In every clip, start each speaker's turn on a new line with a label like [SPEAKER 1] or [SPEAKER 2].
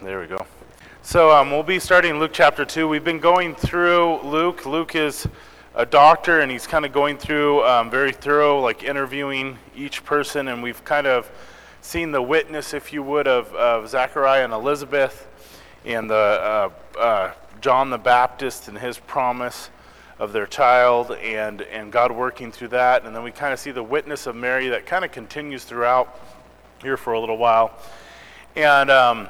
[SPEAKER 1] There we go. So um, we'll be starting Luke chapter 2. We've been going through Luke. Luke is a doctor, and he's kind of going through um, very thorough, like interviewing each person, and we've kind of seen the witness, if you would, of, of Zachariah and Elizabeth, and the uh, uh, John the Baptist and his promise of their child, and and God working through that, and then we kind of see the witness of Mary that kind of continues throughout here for a little while, and. Um,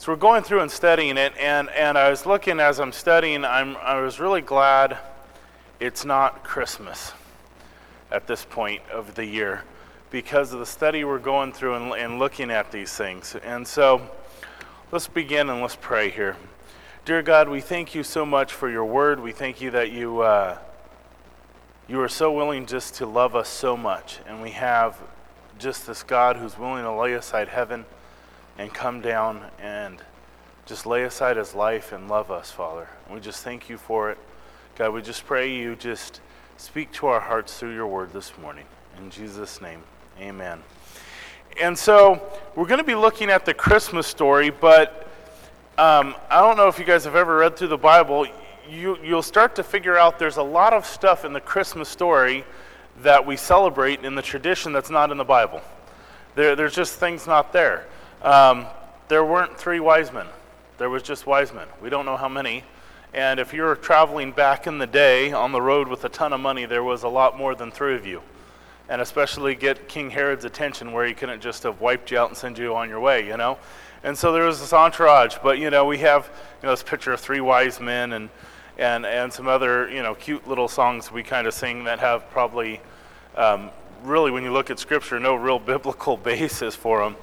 [SPEAKER 1] so we're going through and studying it, and, and I was looking as I'm studying, I'm, I was really glad it's not Christmas at this point of the year because of the study we're going through and, and looking at these things. And so let's begin and let's pray here. Dear God, we thank you so much for your word. We thank you that you, uh, you are so willing just to love us so much. And we have just this God who's willing to lay aside heaven and come down and just lay aside his life and love us, Father. And we just thank you for it. God, we just pray you just speak to our hearts through your word this morning. In Jesus' name, amen. And so we're going to be looking at the Christmas story, but um, I don't know if you guys have ever read through the Bible. You, you'll start to figure out there's a lot of stuff in the Christmas story that we celebrate in the tradition that's not in the Bible. There, there's just things not there. Um, there weren't three wise men. There was just wise men. We don't know how many. And if you're traveling back in the day on the road with a ton of money, there was a lot more than three of you. And especially get King Herod's attention where he couldn't just have wiped you out and send you on your way, you know? And so there was this entourage. But, you know, we have, you know, this picture of three wise men and, and, and some other, you know, cute little songs we kind of sing that have probably, um, really, when you look at Scripture, no real biblical basis for them.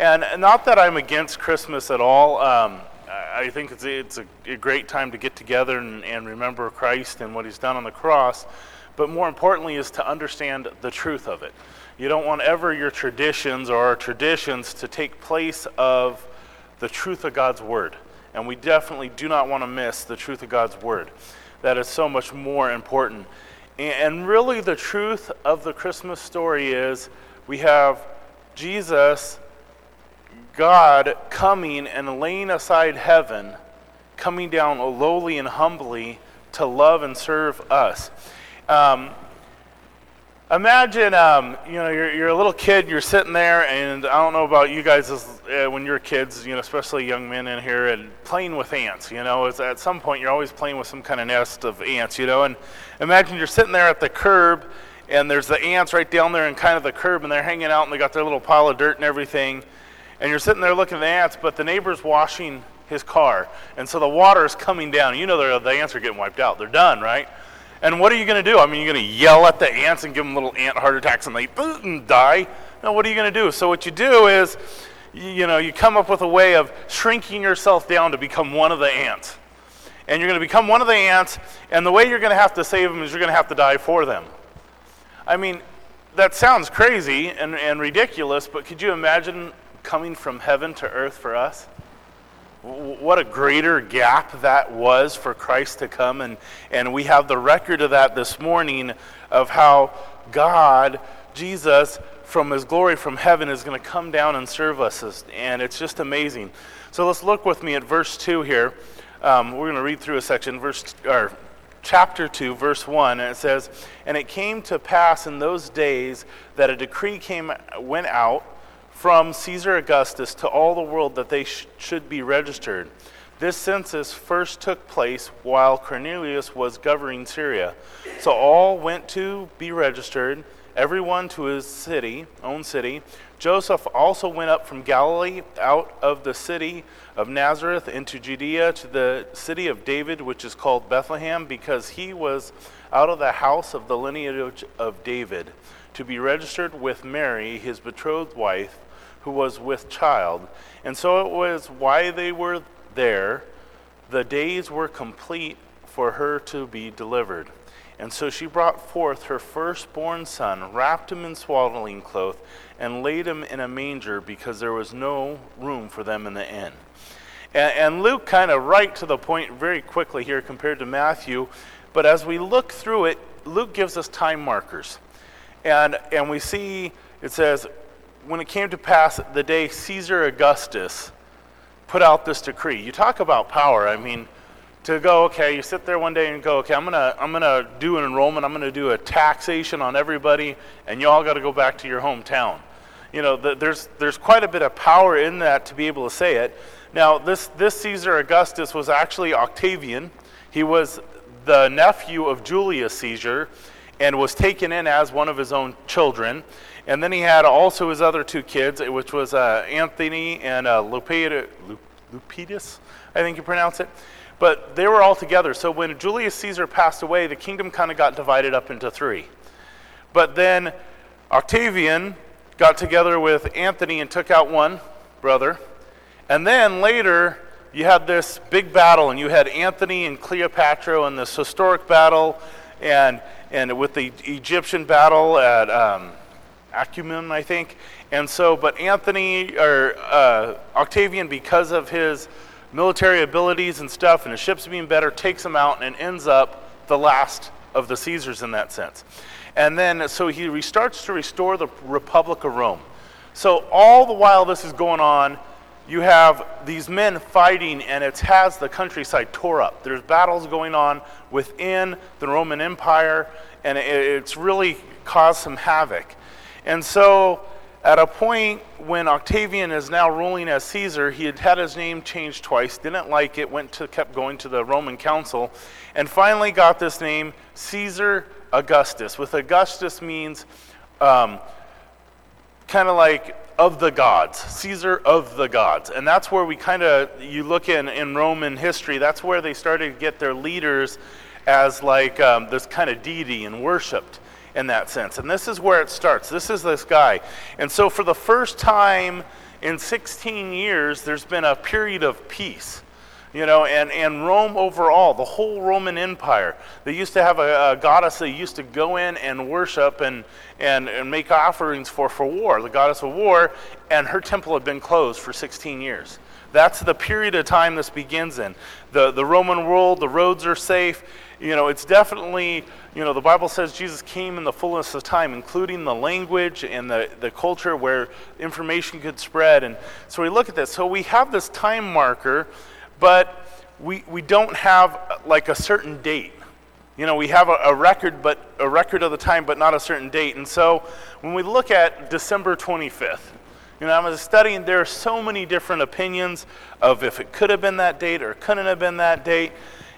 [SPEAKER 1] And not that I'm against Christmas at all. Um, I think it's, it's a, a, great time to get together and, and remember Christ and what he's done on the cross. But more importantly, is to understand the truth of it. You don't want ever your traditions or our traditions to take place of the truth of God's word. And we definitely do not want to miss the truth of God's word. That is so much more important. And really, the truth of the Christmas story is we have Jesus God coming and laying aside heaven, coming down lowly and humbly to love and serve us. Um, imagine, um, you know, you're, you're, a little kid, you're sitting there, and I don't know about you guys as, uh, when you're kids, you know, especially young men in here, and playing with ants. You know, at some point you're always playing with some kind of nest of ants. You know, and imagine you're sitting there at the curb, and there's the ants right down there in kind of the curb, and they're hanging out, and they got their little pile of dirt and everything and you're sitting there looking at the ants, but the neighbor's washing his car, and so the water is coming down. You know the ants are getting wiped out. They're done, right? And what are you going to do? I mean, you're going to yell at the ants and give them little ant heart attacks and they and die? No, what are you going to do? So what you do is, you know, you come up with a way of shrinking yourself down to become one of the ants. And you're going to become one of the ants, and the way you're going to have to save them is you're going to have to die for them. I mean, that sounds crazy and, and ridiculous, but could you imagine coming from heaven to earth for us? What a greater gap that was for Christ to come. And, and we have the record of that this morning of how God, Jesus, from his glory from heaven, is going to come down and serve us. And it's just amazing. So let's look with me at verse 2 here. Um, we're going to read through a section, verse, or chapter 2, verse 1, and it says, And it came to pass in those days that a decree came, went out from Caesar Augustus to all the world that they sh- should be registered. This census first took place while Quirinius was governing Syria. So all went to be registered, everyone to his city, own city. Joseph also went up from Galilee out of the city of Nazareth into Judea to the city of David, which is called Bethlehem, because he was out of the house of the lineage of David, to be registered with Mary, his betrothed wife who was with child. And so it was why they were there. The days were complete for her to be delivered. And so she brought forth her firstborn son, wrapped him in swaddling cloth, and laid him in a manger because there was no room for them in the inn. And, and Luke kind of right to the point very quickly here compared to Matthew. But as we look through it, Luke gives us time markers. And, and we see it says, when it came to pass the day Caesar Augustus put out this decree. You talk about power. I mean, to go, okay, you sit there one day and go, okay, I'm gonna, I'm gonna do an enrollment. I'm gonna do a taxation on everybody, and you all got to go back to your hometown. You know, the, there's there's quite a bit of power in that to be able to say it. Now, this this Caesar Augustus was actually Octavian. He was the nephew of Julius Caesar, and was taken in as one of his own children. And then he had also his other two kids, which was uh, Antony and uh, Lepidus, I think you pronounce it. But they were all together. So when Julius Caesar passed away, the kingdom kind of got divided up into three. But then Octavian got together with Antony and took out one brother. And then later, you had this big battle, and you had Antony and Cleopatra in this historic battle, and, and with the Egyptian battle at um, Actium, I think. And so, but Antony, or uh, Octavian, because of his military abilities and stuff, and his ships being better, takes him out and ends up the last of the Caesars in that sense. And then, so he restarts to restore the Republic of Rome. So, all the while this is going on, you have these men fighting, and it has the countryside tore up. There's battles going on within the Roman Empire, and it's really caused some havoc. And so, at a point when Octavian is now ruling as Caesar, he had had his name changed twice, didn't like it, went to kept going to the Roman Council, and finally got this name Caesar Augustus. With Augustus means um, kind of like of the gods, Caesar of the gods, and that's where we kind of you look in in Roman history. That's where they started to get their leaders as like um, this kind of deity and worshipped in that sense. And this is where it starts. This is this guy. And so, for the first time in 16 years, there's been a period of peace. You know, and, and Rome overall, the whole Roman Empire, they used to have a, a goddess they used to go in and worship and, and, and make offerings for for war, the goddess of war, and her temple had been closed for 16 years. That's the period of time this begins in. The, the Roman world, the roads are safe you know, it's definitely, you know, the Bible says Jesus came in the fullness of time, including the language and the, the culture where information could spread. And so we look at this. So we have this time marker, but we, we don't have like a certain date. You know, we have a, a record, but a record of the time, but not a certain date. And so when we look at December 25th, you know, I was studying, there are so many different opinions of if it could have been that date or couldn't have been that date.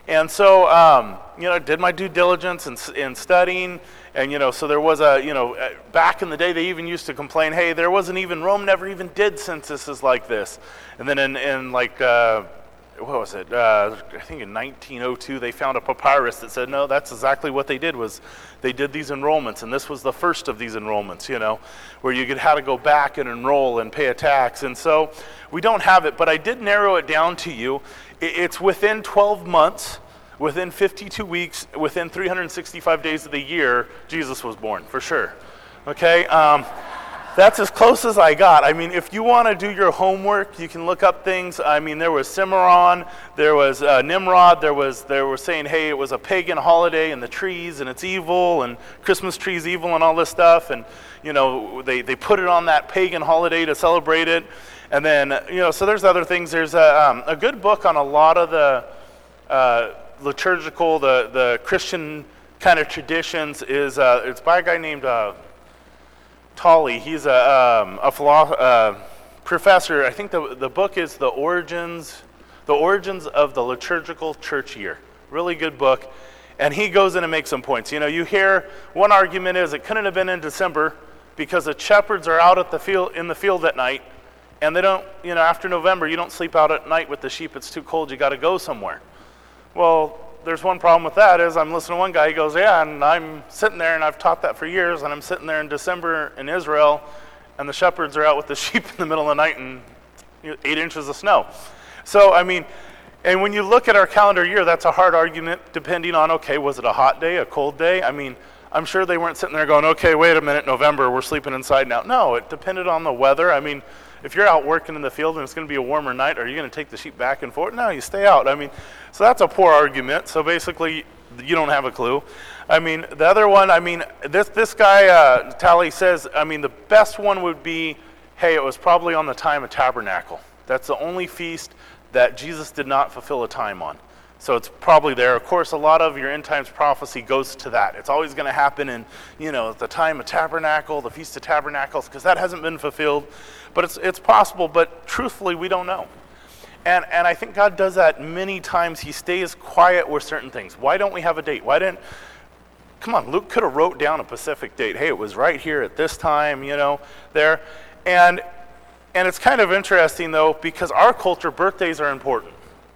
[SPEAKER 1] And so, um, you know, did my due diligence in, in studying. And, you know, so there was a, you know, uh, back in the day, they even used to complain, hey, there wasn't even, Rome never even did censuses like this. And then in, in like, uh, what was it? Uh, I think in 1902 they found a papyrus that said no. That's exactly what they did. Was they did these enrollments, and this was the first of these enrollments. You know, where you could to go back and enroll and pay a tax. And so we don't have it, but I did narrow it down to you. It's within 12 months, within 52 weeks, within 365 days of the year. Jesus was born for sure. Okay. Um, that's as close as I got. I mean, if you want to do your homework, you can look up things. I mean, there was Cimarron, there was uh, Nimrod, there was they were saying, hey, it was a pagan holiday and the trees and it's evil and Christmas trees evil and all this stuff, and you know they they put it on that pagan holiday to celebrate it, and then you know so there's other things. There's a um, a good book on a lot of the uh, liturgical, the the Christian kind of traditions. Is uh, it's by a guy named. Uh, Talley. He's a, um, a philo- uh, professor. I think the, the book is The Origins, The Origins of the Liturgical Church Year. Really good book. And he goes in and makes some points. You know, you hear one argument is it couldn't have been in December because the shepherds are out at the field in the field at night and they don't, you know, after November, you don't sleep out at night with the sheep. It's too cold. You got to go somewhere. Well, there's one problem with that is I'm listening to one guy, he goes, yeah, and I'm sitting there and I've taught that for years, and I'm sitting there in December in Israel, and the shepherds are out with the sheep in the middle of the night and eight inches of snow. So, I mean, and when you look at our calendar year, that's a hard argument depending on, okay, was it a hot day, a cold day? I mean, I'm sure they weren't sitting there going, okay, wait a minute, November, we're sleeping inside now. No, it depended on the weather. I mean, if you're out working in the field and it's going to be a warmer night, are you going to take the sheep back and forth? No, you stay out. I mean, so that's a poor argument. So basically, you don't have a clue. I mean, the other one, I mean, this, this guy, uh, Talley says, I mean, the best one would be, hey, it was probably on the time of tabernacle. That's the only feast that Jesus did not fulfill a time on. So it's probably there. Of course, a lot of your end times prophecy goes to that. It's always going to happen in, you know, the time of tabernacle, the feast of tabernacles, because that hasn't been fulfilled. But it's, it's possible, but truthfully, we don't know. And, and I think God does that many times. He stays quiet with certain things. Why don't we have a date? Why didn't, come on, Luke could have wrote down a specific date. Hey, it was right here at this time, you know, there. And, and it's kind of interesting, though, because our culture, birthdays are important.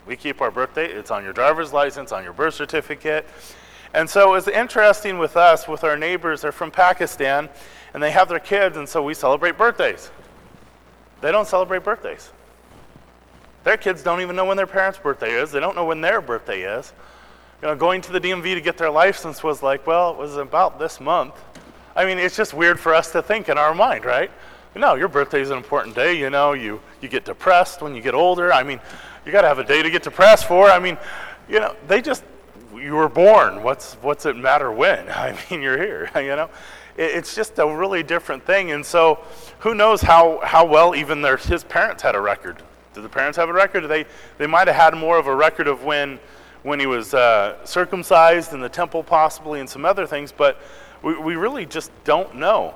[SPEAKER 1] We keep our birthday, it's on your driver's license, on your birth certificate. And so it's interesting with us, with our neighbors, they're from Pakistan, and they have their kids, and so we celebrate birthdays. They don't celebrate birthdays. Their kids don't even know when their parents' birthday is. They don't know when their birthday is. You know, going to the DMV to get their license was like, well, it was about this month. I mean, it's just weird for us to think in our mind, right? No, your birthday is an important day. You know, you, you get depressed when you get older. I mean, you got to have a day to get depressed for. I mean, you know, they just, you were born. What's, what's it matter when? I mean, you're here, you know? It, it's just a really different thing. And so who knows how, how well even their, his parents had a record. Did the parents have a record? They, they might have had more of a record of when, when he was uh, circumcised in the temple, possibly, and some other things, but we, we really just don't know.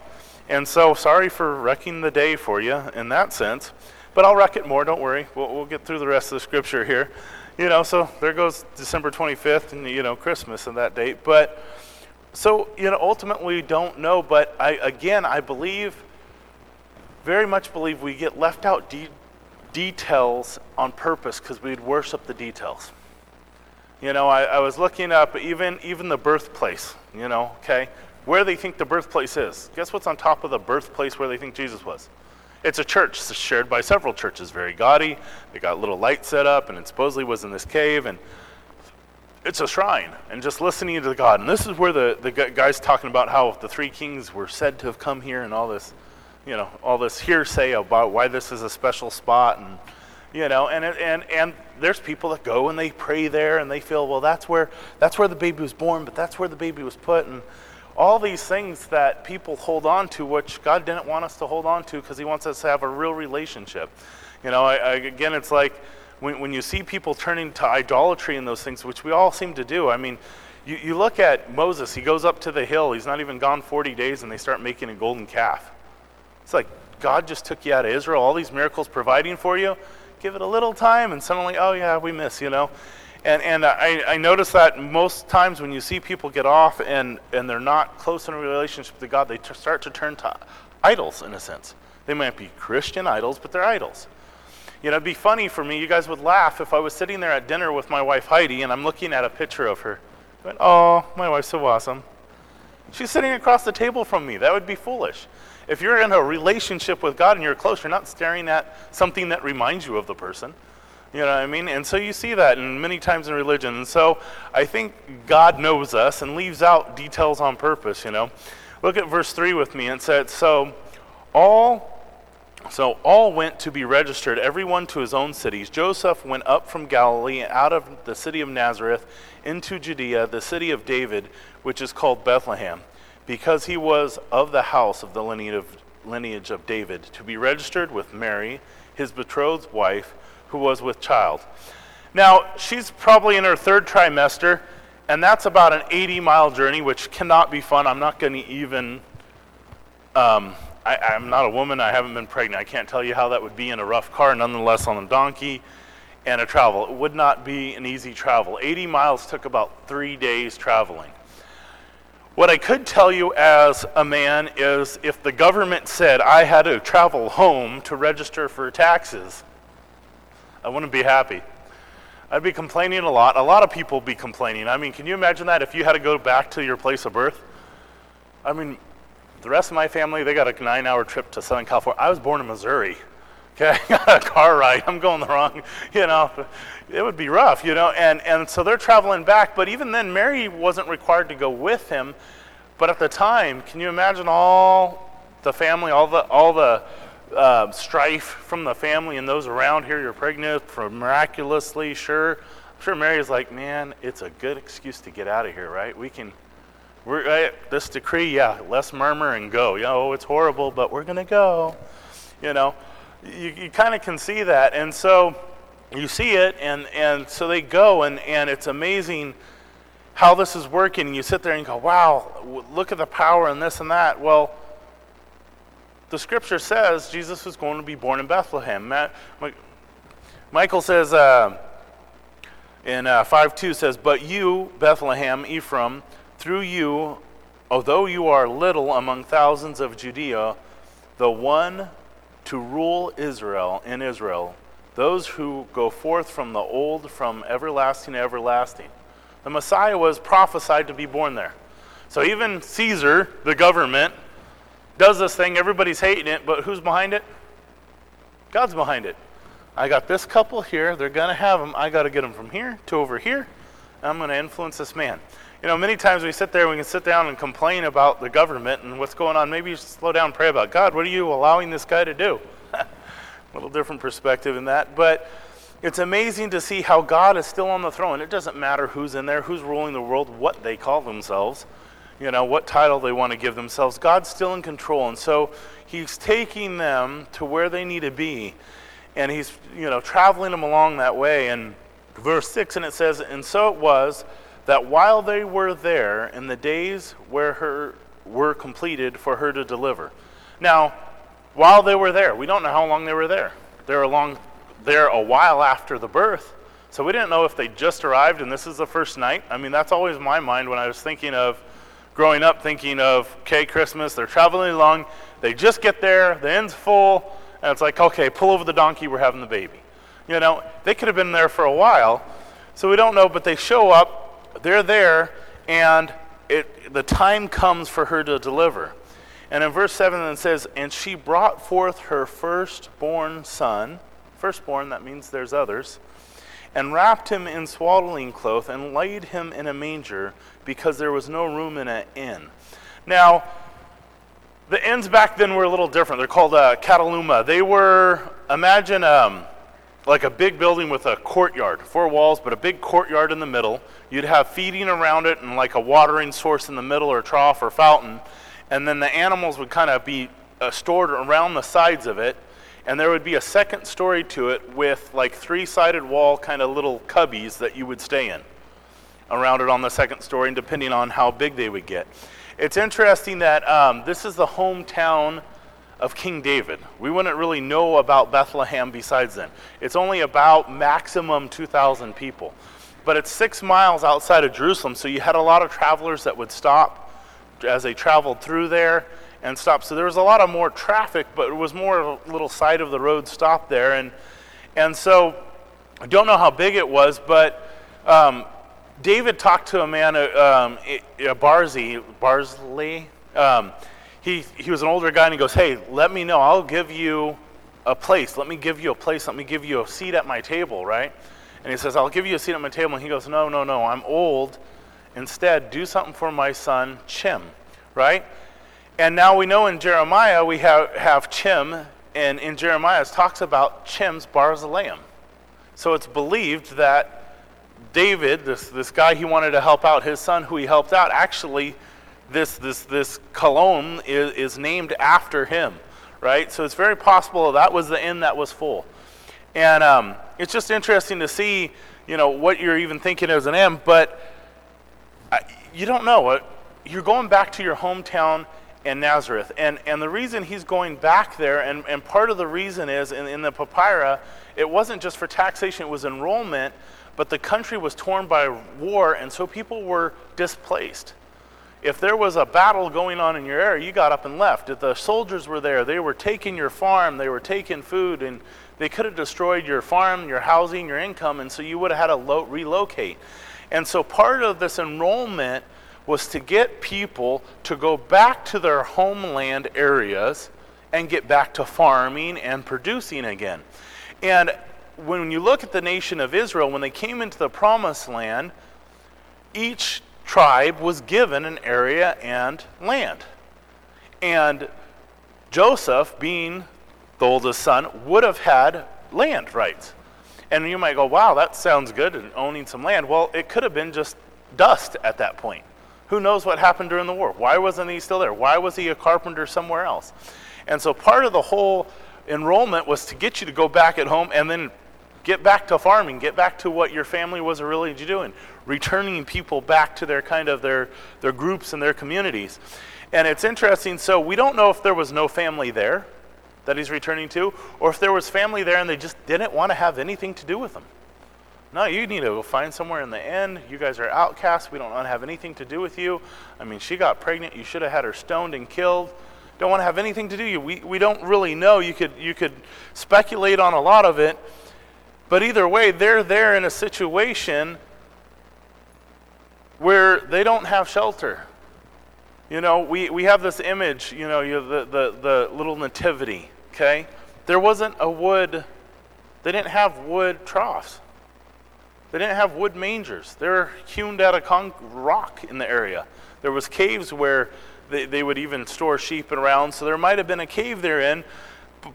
[SPEAKER 1] And so, sorry for wrecking the day for you in that sense. But I'll wreck it more, don't worry. We'll, we'll get through the rest of the scripture here. You know, so there goes December 25th and, you know, Christmas and that date. But so, you know, ultimately we don't know. But I, again, I believe, very much believe we get left out de- details on purpose because we'd worship the details. You know, I, I was looking up even, even the birthplace, you know, okay, where they think the birthplace is. Guess what's on top of the birthplace where they think Jesus was? It's a church shared by several churches, very gaudy. They got little lights set up, and it supposedly was in this cave, and it's a shrine. And just listening to God, and this is where the, the guy's talking about how the three kings were said to have come here, and all this, you know, all this hearsay about why this is a special spot, and you know, and and and there's people that go and they pray there, and they feel, well, that's where that's where the baby was born, but that's where the baby was put, and all these things that people hold on to, which God didn't want us to hold on to because He wants us to have a real relationship. You know, I, I, again, it's like when, when you see people turning to idolatry and those things, which we all seem to do. I mean, you, you look at Moses, he goes up to the hill, he's not even gone 40 days, and they start making a golden calf. It's like God just took you out of Israel, all these miracles providing for you. Give it a little time, and suddenly, oh yeah, we miss, you know. And, and I, I notice that most times when you see people get off and, and they're not close in a relationship to God, they t- start to turn to idols in a sense. They might be Christian idols, but they're idols. You know, it'd be funny for me, you guys would laugh if I was sitting there at dinner with my wife Heidi and I'm looking at a picture of her. Going, oh, my wife's so awesome. She's sitting across the table from me. That would be foolish. If you're in a relationship with God and you're close, you're not staring at something that reminds you of the person. You know what I mean? And so you see that in many times in religion. And so I think God knows us and leaves out details on purpose, you know. Look at verse 3 with me. It said, So all so all went to be registered, everyone to his own cities. Joseph went up from Galilee out of the city of Nazareth into Judea, the city of David, which is called Bethlehem, because he was of the house of the lineage of, David, to be registered with Mary, his betrothed wife who was with child. Now, she's probably in her third trimester, and that's about an 80 mile journey, which cannot be fun. I'm not going to even, um, I, I'm not a woman, I haven't been pregnant. I can't tell you how that would be in a rough car, nonetheless, on a donkey and a travel. It would not be an easy travel. 80 miles took about three days traveling. What I could tell you as a man is if the government said I had to travel home to register for taxes, I wouldn't be happy. I'd be complaining a lot. A lot of people would be complaining. I mean, can you imagine that if you had to go back to your place of birth? I mean, the rest of my family, they got a nine hour trip to Southern California. I was born in Missouri. Okay, I got a car ride. I'm going the wrong, you know, it would be rough, you know. And, and so they're traveling back. But even then, Mary wasn't required to go with him. But at the time, can you imagine all the family, all the, all the uh, strife from the family and those around here. You're pregnant for miraculously, sure. I'm sure Mary's like, man, it's a good excuse to get out of here, right? We can, we're right, this decree, yeah, less murmur and go. You know, it's horrible, but we're gonna go. You know, you, you kind of can see that. And so you see it, and, and so they go, and, and it's amazing how this is working. And you sit there and go, wow, look at the power and this and that. Well, the scripture says Jesus was going to be born in Bethlehem. Micah says uh, in uh, 5 2 says, But you, Bethlehem, Ephraim, through you, although you are little among thousands of Judea, the one to rule Israel in Israel, those who go forth from the old, from everlasting to everlasting. The Messiah was prophesied to be born there. So even Caesar, the government, does this thing, everybody's hating it, but who's behind it? God's behind it. I got this couple here, they're going to have them. I got to get them from here to over here. I'm going to influence this man. You know, many times we sit there, we can sit down and complain about the government and what's going on. Maybe you slow down and pray about God, what are you allowing this guy to do? A little different perspective in that. But it's amazing to see how God is still on the throne. It doesn't matter who's in there, who's ruling the world, what they call themselves you know, what title they want to give themselves. God's still in control. And so he's taking them to where they need to be. And he's, you know, traveling them along that way. And verse 6, and it says, And so it was that while they were there, in the days where her were completed for her to deliver. Now, while they were there, we don't know how long they were there. They're along there a while after the birth. So we didn't know if they just arrived and this is the first night. I mean, that's always my mind when I was thinking of growing up thinking of, okay, Christmas, they're traveling along, they just get there, the inn's full, and it's like, okay, pull over the donkey, we're having the baby. You know, they could have been there for a while, so we don't know, but they show up, they're there, and it, the time comes for her to deliver. And in verse 7 it says, And she brought forth her firstborn son. Firstborn, that means there's others and wrapped him in swaddling cloth and laid him in a manger because there was no room in an inn. Now, the inns back then were a little different. They're called uh, kataluma. They were, imagine um, like a big building with a courtyard, four walls, but a big courtyard in the middle. You'd have feeding around it and like a watering source in the middle or trough or fountain. And then the animals would kind of be uh, stored around the sides of it and there would be a second story to it with like three sided wall kind of little cubbies that you would stay in around it on the second story, and depending on how big they would get. It's interesting that um, this is the hometown of King David. We wouldn't really know about Bethlehem besides then. It's only about maximum 2,000 people. But it's six miles outside of Jerusalem, so you had a lot of travelers that would stop as they traveled through there and stop. So there was a lot of more traffic, but it was more a little side of the road stop there. And, and so I don't know how big it was, but um, David talked to a man, uh, um, a Barzi, Barsley. Um, he, he was an older guy, and he goes, Hey, let me know. I'll give you a place. Let me give you a place. Let me give you a seat at my table, right? And he says, I'll give you a seat at my table. And he goes, No, no, no. I'm old. Instead, do something for my son, Chim, right? And now we know in Jeremiah we have, have Chim, and in Jeremiah it talks about Chim's Barzillai. So it's believed that David, this, this guy he wanted to help out, his son who he helped out, actually this, this, this cologne is, is named after him, right? So it's very possible that was the inn that was full. And um, it's just interesting to see, you know, what you're even thinking as an M, but I, you don't know. You're going back to your hometown and Nazareth. And, and the reason he's going back there, and, and part of the reason is in, in the papyri, it wasn't just for taxation, it was enrollment, but the country was torn by war, and so people were displaced. If there was a battle going on in your area, you got up and left. If the soldiers were there, they were taking your farm, they were taking food, and they could have destroyed your farm, your housing, your income, and so you would have had to lo- relocate. And so part of this enrollment was to get people to go back to their homeland areas and get back to farming and producing again. And when you look at the nation of Israel, when they came into the promised land, each tribe was given an area and land. And Joseph, being the oldest son, would have had land rights. And you might go, wow, that sounds good, and owning some land. Well, it could have been just dust at that point. Who knows what happened during the war? Why wasn't he still there? Why was he a carpenter somewhere else? And so part of the whole enrollment was to get you to go back at home and then get back to farming, get back to what your family was really doing, returning people back to their kind of their, their groups and their communities. And it's interesting, so we don't know if there was no family there that he's returning to, or if there was family there and they just didn't want to have anything to do with him. No, you need to go find somewhere in the end. You guys are outcasts. We don't want to have anything to do with you. I mean, she got pregnant. You should have had her stoned and killed. Don't want to have anything to do with you. We, we don't really know. You could, you could speculate on a lot of it. But either way, they're there in a situation where they don't have shelter. You know, we, we have this image, you know, you the, the, the little nativity, okay? There wasn't a wood, they didn't have wood troughs. They didn't have wood mangers. They're hewn out of rock in the area. There was caves where they, they would even store sheep around, so there might have been a cave there in.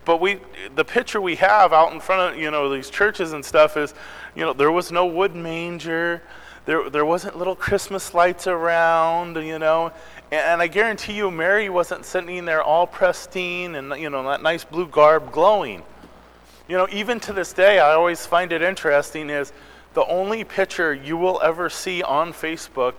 [SPEAKER 1] But we, the picture we have out in front of you know these churches and stuff is, you know, there was no wood manger, there there wasn't little Christmas lights around, you know, and, and I guarantee you Mary wasn't sitting there all pristine and you know that nice blue garb glowing. You know, even to this day, I always find it interesting is the only picture you will ever see on Facebook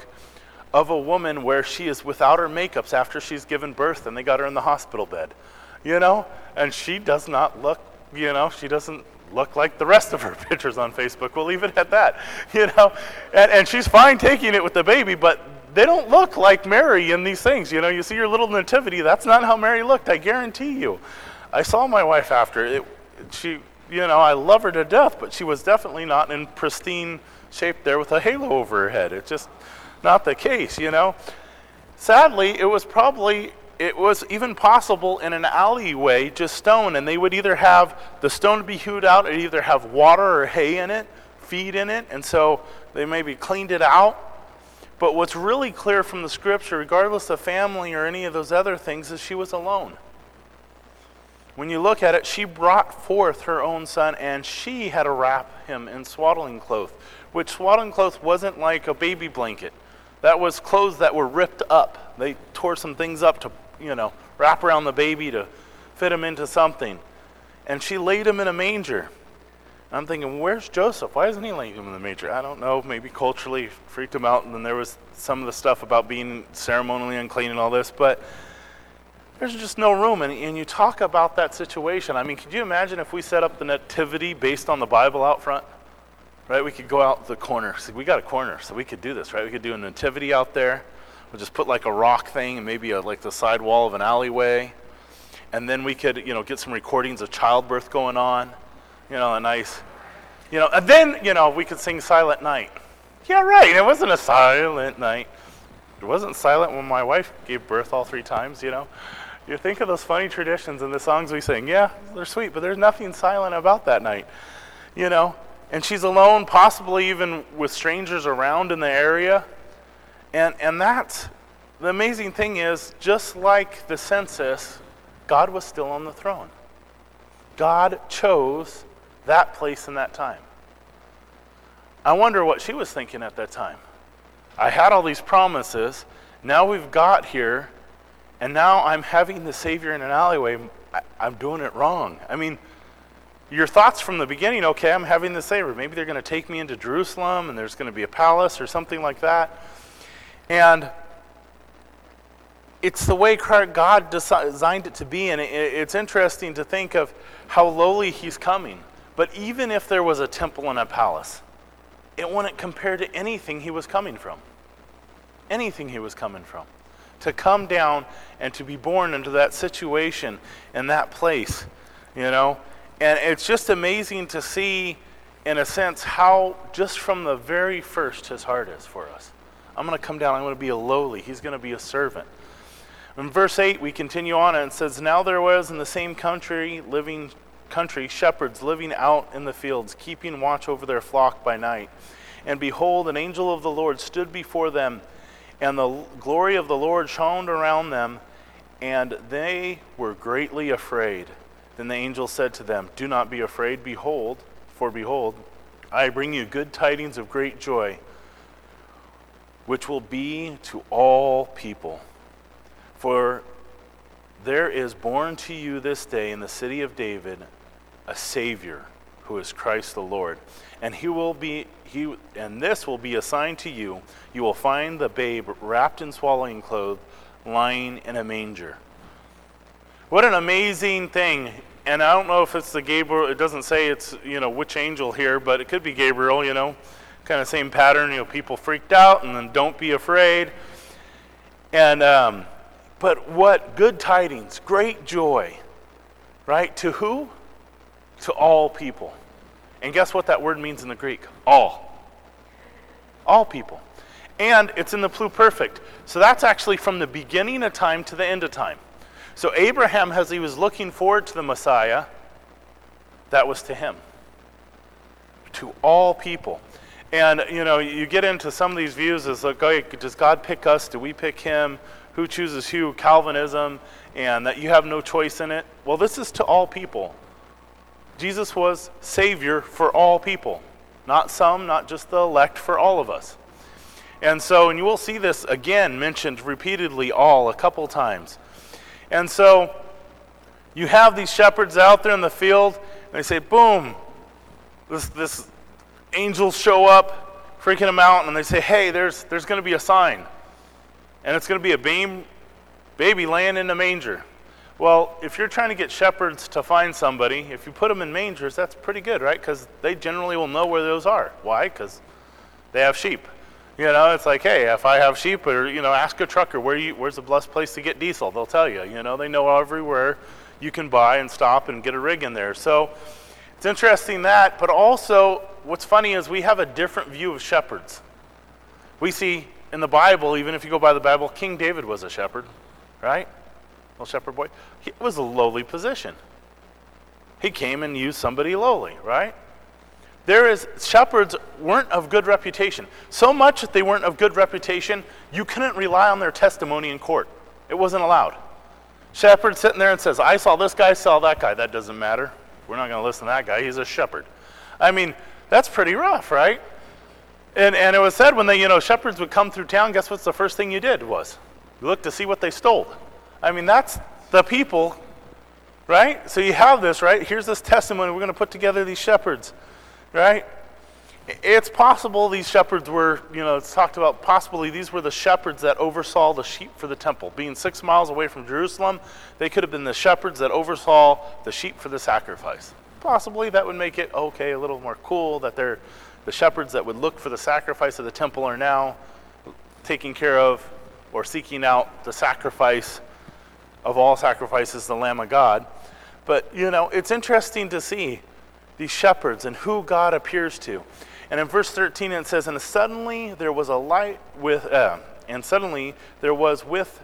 [SPEAKER 1] of a woman where she is without her makeups after she's given birth and they got her in the hospital bed. You know? And she does not look, you know, she doesn't look like the rest of her pictures on Facebook. We'll leave it at that. You know? And, and she's fine taking it with the baby, but they don't look like Mary in these things. You know, you see your little nativity, that's not how Mary looked, I guarantee you. I saw my wife after. It, she you know, I love her to death, but she was definitely not in pristine shape there with a halo over her head. It's just not the case, you know. Sadly, it was probably it was even possible in an alleyway, just stone, and they would either have the stone to be hewed out, or either have water or hay in it, feed in it, and so they maybe cleaned it out. But what's really clear from the scripture, regardless of family or any of those other things, is she was alone when you look at it, she brought forth her own son, and she had to wrap him in swaddling cloth, which swaddling cloth wasn't like a baby blanket. That was clothes that were ripped up. They tore some things up to, you know, wrap around the baby to fit him into something. And she laid him in a manger. I'm thinking, where's Joseph? Why isn't he laying him in the manger? I don't know. Maybe culturally freaked him out, and then there was some of the stuff about being ceremonially unclean and all this. But there's just no room. And, and you talk about that situation. I mean, could you imagine if we set up the nativity based on the Bible out front? Right? We could go out the corner. See, we got a corner, so we could do this, right? We could do a nativity out there. We'll just put like a rock thing and maybe a, like the side wall of an alleyway. And then we could, you know, get some recordings of childbirth going on. You know, a nice, you know, and then, you know, we could sing Silent Night. Yeah, right. It wasn't a silent night. It wasn't silent when my wife gave birth all three times, you know. You think of those funny traditions and the songs we sing. Yeah, they're sweet, but there's nothing silent about that night. You know? And she's alone, possibly even with strangers around in the area. And, and that's the amazing thing is, just like the census, God was still on the throne. God chose that place and that time. I wonder what she was thinking at that time. I had all these promises. Now we've got here and now I'm having the Savior in an alleyway. I, am doing it wrong. I mean, your thoughts from the beginning, okay, I'm having the Savior. Maybe they're going to take me into Jerusalem and there's going to be a palace or something like that. And it's the way God designed it to be. And it's interesting to think of how lowly He's coming. But even if there was a temple and a palace, it wouldn't compare to anything He was coming from. Anything He was coming from to come down and to be born into that situation in that place, you know? And it's just amazing to see, in a sense, how just from the very first his heart is for us. I'm going to come down, I'm going to be a lowly, he's going to be a servant. In verse 8, we continue on and it says, Now there was in the same country living country shepherds living out in the fields, keeping watch over their flock by night. And behold, an angel of the Lord stood before them and the glory of the Lord shone around them, and they were greatly afraid. Then the angel said to them, Do not be afraid, behold, for behold, I bring you good tidings of great joy, which will be to all people. For there is born to you this day in the city of David a Savior who is Christ the Lord. And he will be he and this will be a sign to you. You will find the babe wrapped in swaddling clothes, lying in a manger. What an amazing thing. And I don't know if it's the Gabriel, it doesn't say it's, you know, which angel here, but it could be Gabriel, you know. Kind of same pattern, you know, people freaked out and then don't be afraid. And um, but what good tidings, great joy, right? To who? To all people. And guess what that word means in the Greek? All. All people. And it's in the pluperfect. So that's actually from the beginning of time to the end of time. So Abraham, as he was looking forward to the Messiah, that was to him. To all people. And you know, you get into some of these views as like, oh, does God pick us? Do we pick him? who chooses who, Calvinism, and that you have no choice in it. Well, this is to all people. Jesus was Savior for all people, not some, not just the elect, for all of us. And so, and you will see this again mentioned repeatedly, all, a couple times. And so, you have these shepherds out there in the field, and they say, boom, this, this angels show up, freaking them out, and they say, hey, there's, there's going to be a sign and it's going to be a baby, baby laying in a manger. Well, if you're trying to get shepherds to find somebody, if you put them in mangers, that's pretty good, right? Because they generally will know where those are. Why? Because they have sheep. You know, it's like, hey, if I have sheep, or you know, ask a trucker where you, where's the best place to get diesel. They'll tell you. You know, they know everywhere you can buy and stop and get a rig in there. So it's interesting that, but also what's funny is we have a different view of shepherds. We see in the Bible, even if you go by the Bible, King David was a shepherd, right? Little shepherd boy. It was a lowly position. He came and used somebody lowly, right? There is shepherds weren't of good reputation. So much that they weren't of good reputation, you couldn't rely on their testimony in court. It wasn't allowed. Shepherd sitting there and says, I saw this guy, saw that guy. That doesn't matter. We're not going to listen to that guy. He's a shepherd. I mean, that's pretty rough, right? And, and it was said when the you know shepherds would come through town, guess what's the first thing you did was? You looked to see what they stole. I mean, that's the people, right? So you have this, right? Here's this testimony. We're going to put together these shepherds, right? It's possible these shepherds were, you know, it's talked about possibly these were the shepherds that oversaw the sheep for the temple. Being six miles away from Jerusalem, they could have been the shepherds that oversaw the sheep for the sacrifice. Possibly that would make it okay, a little more cool that they're the shepherds that would look for the sacrifice of the temple are now taking care of or seeking out the sacrifice of all sacrifices, the Lamb of God. But, you know, it's interesting to see these shepherds and who God appears to. And in verse 13 it says, And suddenly there was a light with, uh, and suddenly there was with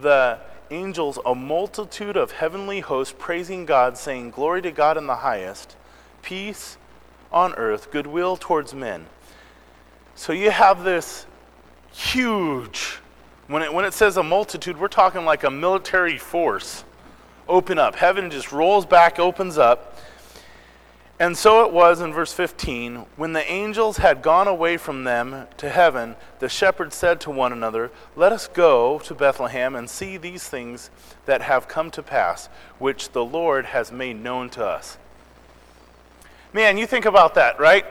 [SPEAKER 1] the angels a multitude of heavenly hosts praising God, saying, Glory to God in the highest, peace on earth, goodwill towards men. So you have this huge, when it, when it says a multitude, we're talking like a military force open up. Heaven just rolls back, opens up. And so it was in verse 15 when the angels had gone away from them to heaven, the shepherds said to one another, Let us go to Bethlehem and see these things that have come to pass, which the Lord has made known to us. Man, you think about that, right?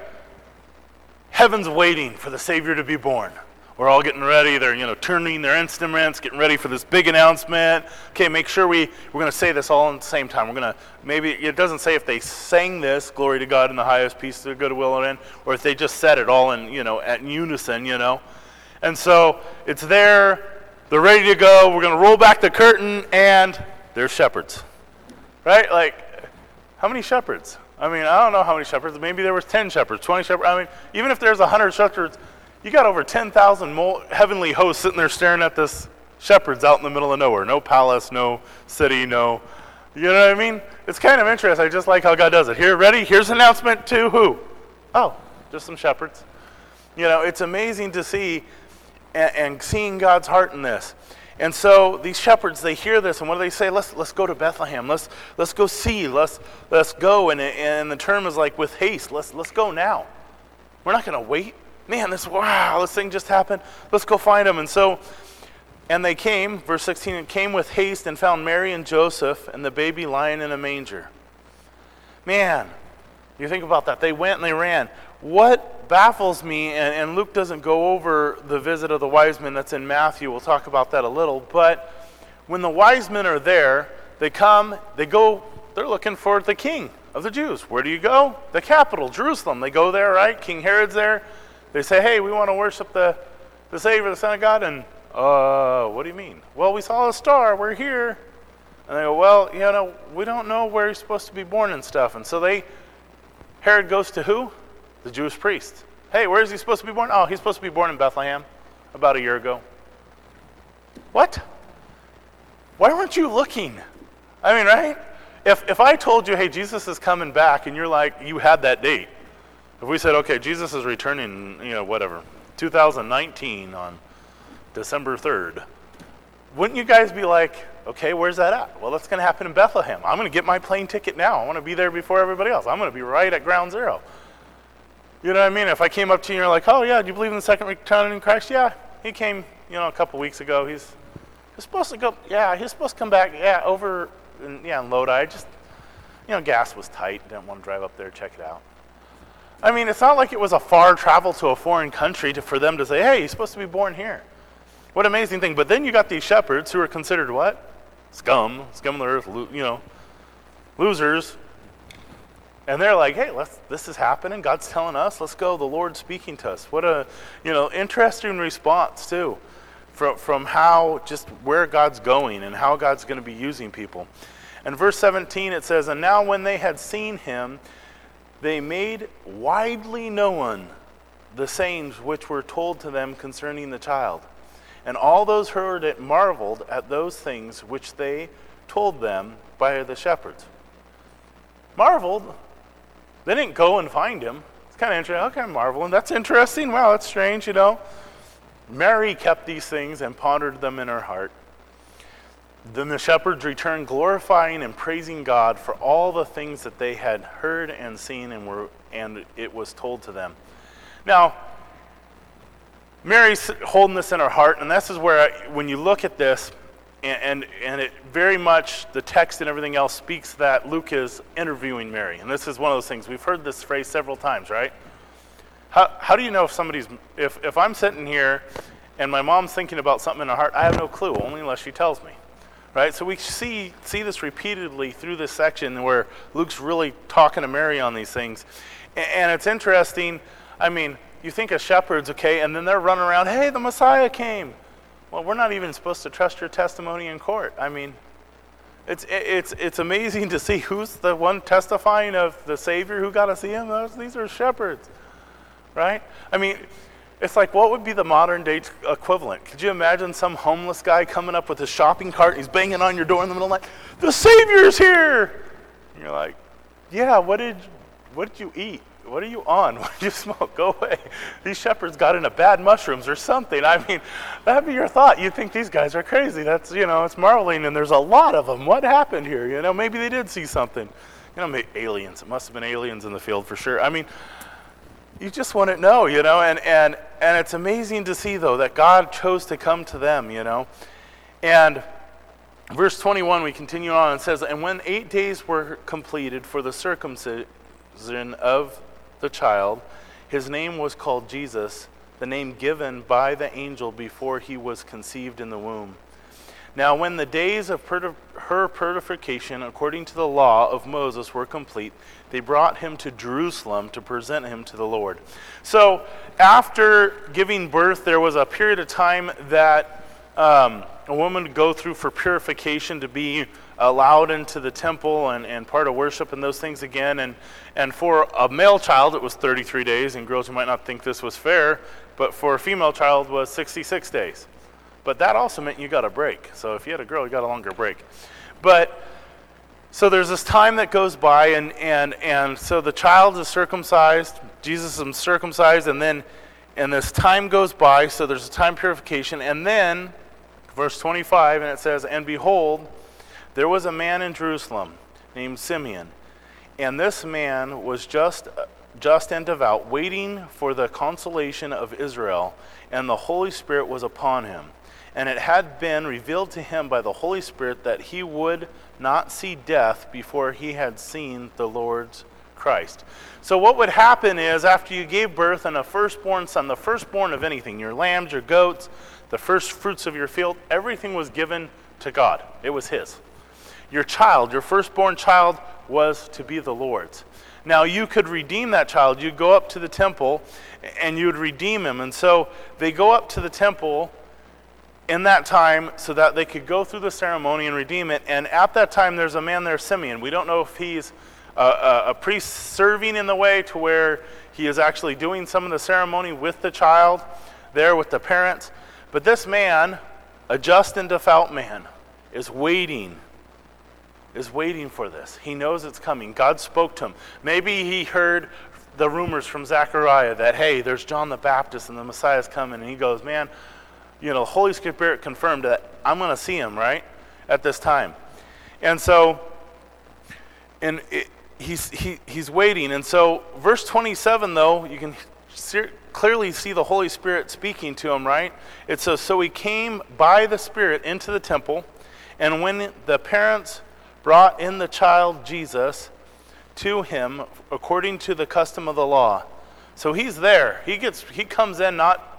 [SPEAKER 1] Heaven's waiting for the Savior to be born. We're all getting ready. They're, you know, turning their instruments, getting ready for this big announcement. Okay, make sure we, we're going to say this all at the same time. We're going to, maybe, it doesn't say if they sang this, glory to God in the highest, peace to goodwill and or if they just said it all in, you know, at unison, you know. And so it's there, they're ready to go. We're going to roll back the curtain, and there's shepherds. Right? Like, how many shepherds? I mean, I don't know how many shepherds. Maybe there was 10 shepherds, 20 shepherds. I mean, even if there's 100 shepherds, you got over 10,000 heavenly hosts sitting there staring at this shepherds out in the middle of nowhere. No palace, no city, no. You know what I mean? It's kind of interesting. I just like how God does it. Here, ready? Here's an announcement to who? Oh, just some shepherds. You know, it's amazing to see and, and seeing God's heart in this. And so these shepherds, they hear this, and what do they say? Let's, let's go to Bethlehem. Let's, let's go see. Let's, let's go. And, and the term is like with haste. Let's, let's go now. We're not going to wait. Man, this, wow, this thing just happened. Let's go find them. And so And they came, verse 16, and came with haste and found Mary and Joseph and the baby lying in a manger. Man, you think about that. They went and they ran. What baffles me, and, and Luke doesn't go over the visit of the wise men that's in Matthew, we'll talk about that a little, but when the wise men are there, they come, they go, they're looking for the king of the Jews. Where do you go? The capital, Jerusalem. They go there, right? King Herod's there. They say, hey, we want to worship the, the Savior, the Son of God. And, uh, what do you mean? Well, we saw a star. We're here. And they go, well, you know, we don't know where he's supposed to be born and stuff. And so they, Herod goes to who? The Jewish priest. Hey, where is he supposed to be born? Oh, he's supposed to be born in Bethlehem about a year ago. What? Why weren't you looking? I mean, right? If, if I told you, hey, Jesus is coming back, and you're like, you had that date. If we said, okay, Jesus is returning, you know, whatever, 2019 on December 3rd, wouldn't you guys be like, okay, where's that at? Well, that's going to happen in Bethlehem. I'm going to get my plane ticket now. I want to be there before everybody else. I'm going to be right at ground zero. You know what I mean? If I came up to you and you're like, oh, yeah, do you believe in the second return in Christ? Yeah, he came, you know, a couple weeks ago. He's He's supposed to go, yeah, he's supposed to come back, yeah, over, in, yeah, in Lodi. Just, you know, gas was tight. Didn't want to drive up there, check it out. I mean, it's not like it was a far travel to a foreign country to, for them to say, hey, you're supposed to be born here. What amazing thing. But then you got these shepherds who are considered what? Scum, scum of the earth, you know, losers. And they're like, hey, let's, this is happening. God's telling us, let's go. The Lord's speaking to us. What a, you know, interesting response, too from, from how, just where God's going and how God's going to be using people. And verse 17 it says, And now when they had seen him, they made widely known the sayings which were told to them concerning the child. And all those who heard it marveled at those things which they told them by the shepherds. Marveled. They didn't go and find him. It's kind of interesting. Okay, I'm marveling. That's interesting. Wow, that's strange, you know. Mary kept these things and pondered them in her heart. Then the shepherds returned, glorifying and praising God for all the things that they had heard and seen, and, were, and it was told to them. Now, Mary's holding this in her heart, and this is where, I, when you look at this, and, and, and it very much, the text and everything else speaks that Luke is interviewing Mary. And this is one of those things. We've heard this phrase several times, right? How, how do you know if somebody's, if, if I'm sitting here and my mom's thinking about something in her heart, I have no clue, only unless she tells me. Right? So we see, see this repeatedly through this section where Luke's really talking to Mary on these things. And, and it's interesting. I mean, you think of shepherds, okay, and then they're running around, hey, the Messiah came. Well, we're not even supposed to trust your testimony in court. I mean, it's, it's, it's amazing to see who's the one testifying of the Savior who got to see him. Those, these are shepherds right? I mean, it's like what would be the modern day equivalent? Could you imagine some homeless guy coming up with his shopping cart and he's banging on your door in the middle of the night? The Savior's here! And you're like, yeah, what did, what did you eat? What are you on? What did you smoke? Go away. These shepherds got into bad mushrooms or something. I mean, that'd be your thought. You'd think these guys are crazy. That's, you know, it's marveling and there's a lot of them. What happened here? You know, maybe they did see something. You know, maybe aliens. It must have been aliens in the field for sure. I mean, you just want to know, you know, and, and, and it's amazing to see, though, that God chose to come to them, you know. And verse 21, we continue on, and says, And when eight days were completed for the circumcision of the child, his name was called Jesus, the name given by the angel before he was conceived in the womb. Now, when the days of her purification, according to the law of Moses, were complete, they brought him to Jerusalem to present him to the Lord. So, after giving birth, there was a period of time that um, a woman would go through for purification to be allowed into the temple and, and part of worship and those things again. And, and for a male child, it was 33 days. And girls, you might not think this was fair, but for a female child, was 66 days. But that also meant you got a break. So if you had a girl, you got a longer break. But so there's this time that goes by, and, and, and so the child is circumcised, Jesus is circumcised, and then and this time goes by, so there's a time purification, and then, verse 25, and it says, And behold, there was a man in Jerusalem named Simeon, and this man was just, just and devout, waiting for the consolation of Israel, and the Holy Spirit was upon him. And it had been revealed to him by the Holy Spirit that he would not see death before he had seen the Lord's Christ. So, what would happen is after you gave birth and a firstborn son, the firstborn of anything, your lambs, your goats, the first fruits of your field, everything was given to God. It was His. Your child, your firstborn child, was to be the Lord's. Now, you could redeem that child. You'd go up to the temple and you'd redeem him. And so they go up to the temple in that time so that they could go through the ceremony and redeem it. And at that time, there's a man there, Simeon. We don't know if he's a, a, a, priest serving in the way to where he is actually doing some of the ceremony with the child there with the parents. But this man, a just and devout man, is waiting. Is waiting for this. He knows it's coming. God spoke to him. Maybe he heard the rumors from Zechariah that, hey, there's John the Baptist and the Messiah's coming. And he goes, man, you know, the Holy Spirit confirmed that I'm going to see him, right, at this time. And so, and it, he's, he, he's waiting. And so, verse 27, though, you can see, clearly see the Holy Spirit speaking to him, right? It says, So he came by the Spirit into the temple, and when the parents brought in the child Jesus to him according to the custom of the law. So he's there. He gets he comes in not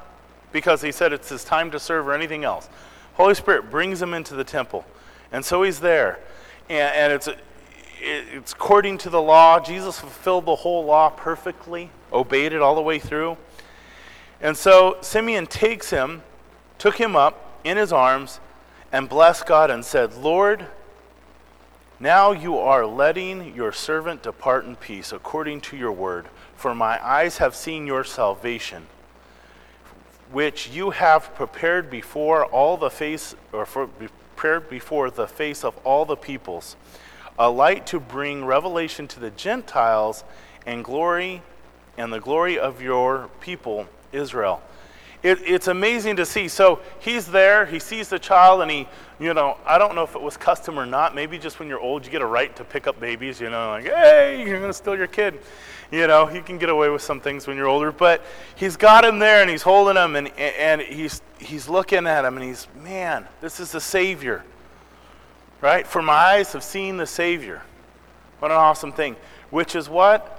[SPEAKER 1] because he said it's his time to serve or anything else. Holy Spirit brings him into the temple. And so he's there. And, and it's, it's according to the law. Jesus fulfilled the whole law perfectly, obeyed it all the way through. And so Simeon takes him, took him up in his arms, and blessed God and said, Lord, now you are letting your servant depart in peace according to your word, for my eyes have seen your salvation which you have prepared before all the face or for, prepared before the face of all the peoples a light to bring revelation to the gentiles and glory and the glory of your people israel. It, it's amazing to see. So he's there he sees the child and he you know i don't know if it was custom or not. Maybe just when you're old you get a right to pick up babies you know like hey you're going to steal your kid you know, you can get away with some things when you're older, but he's got him there and he's holding him and, and he's, he's looking at him and he's, man, this is the Savior. Right? For my eyes have seen the Savior. What an awesome thing. Which is what?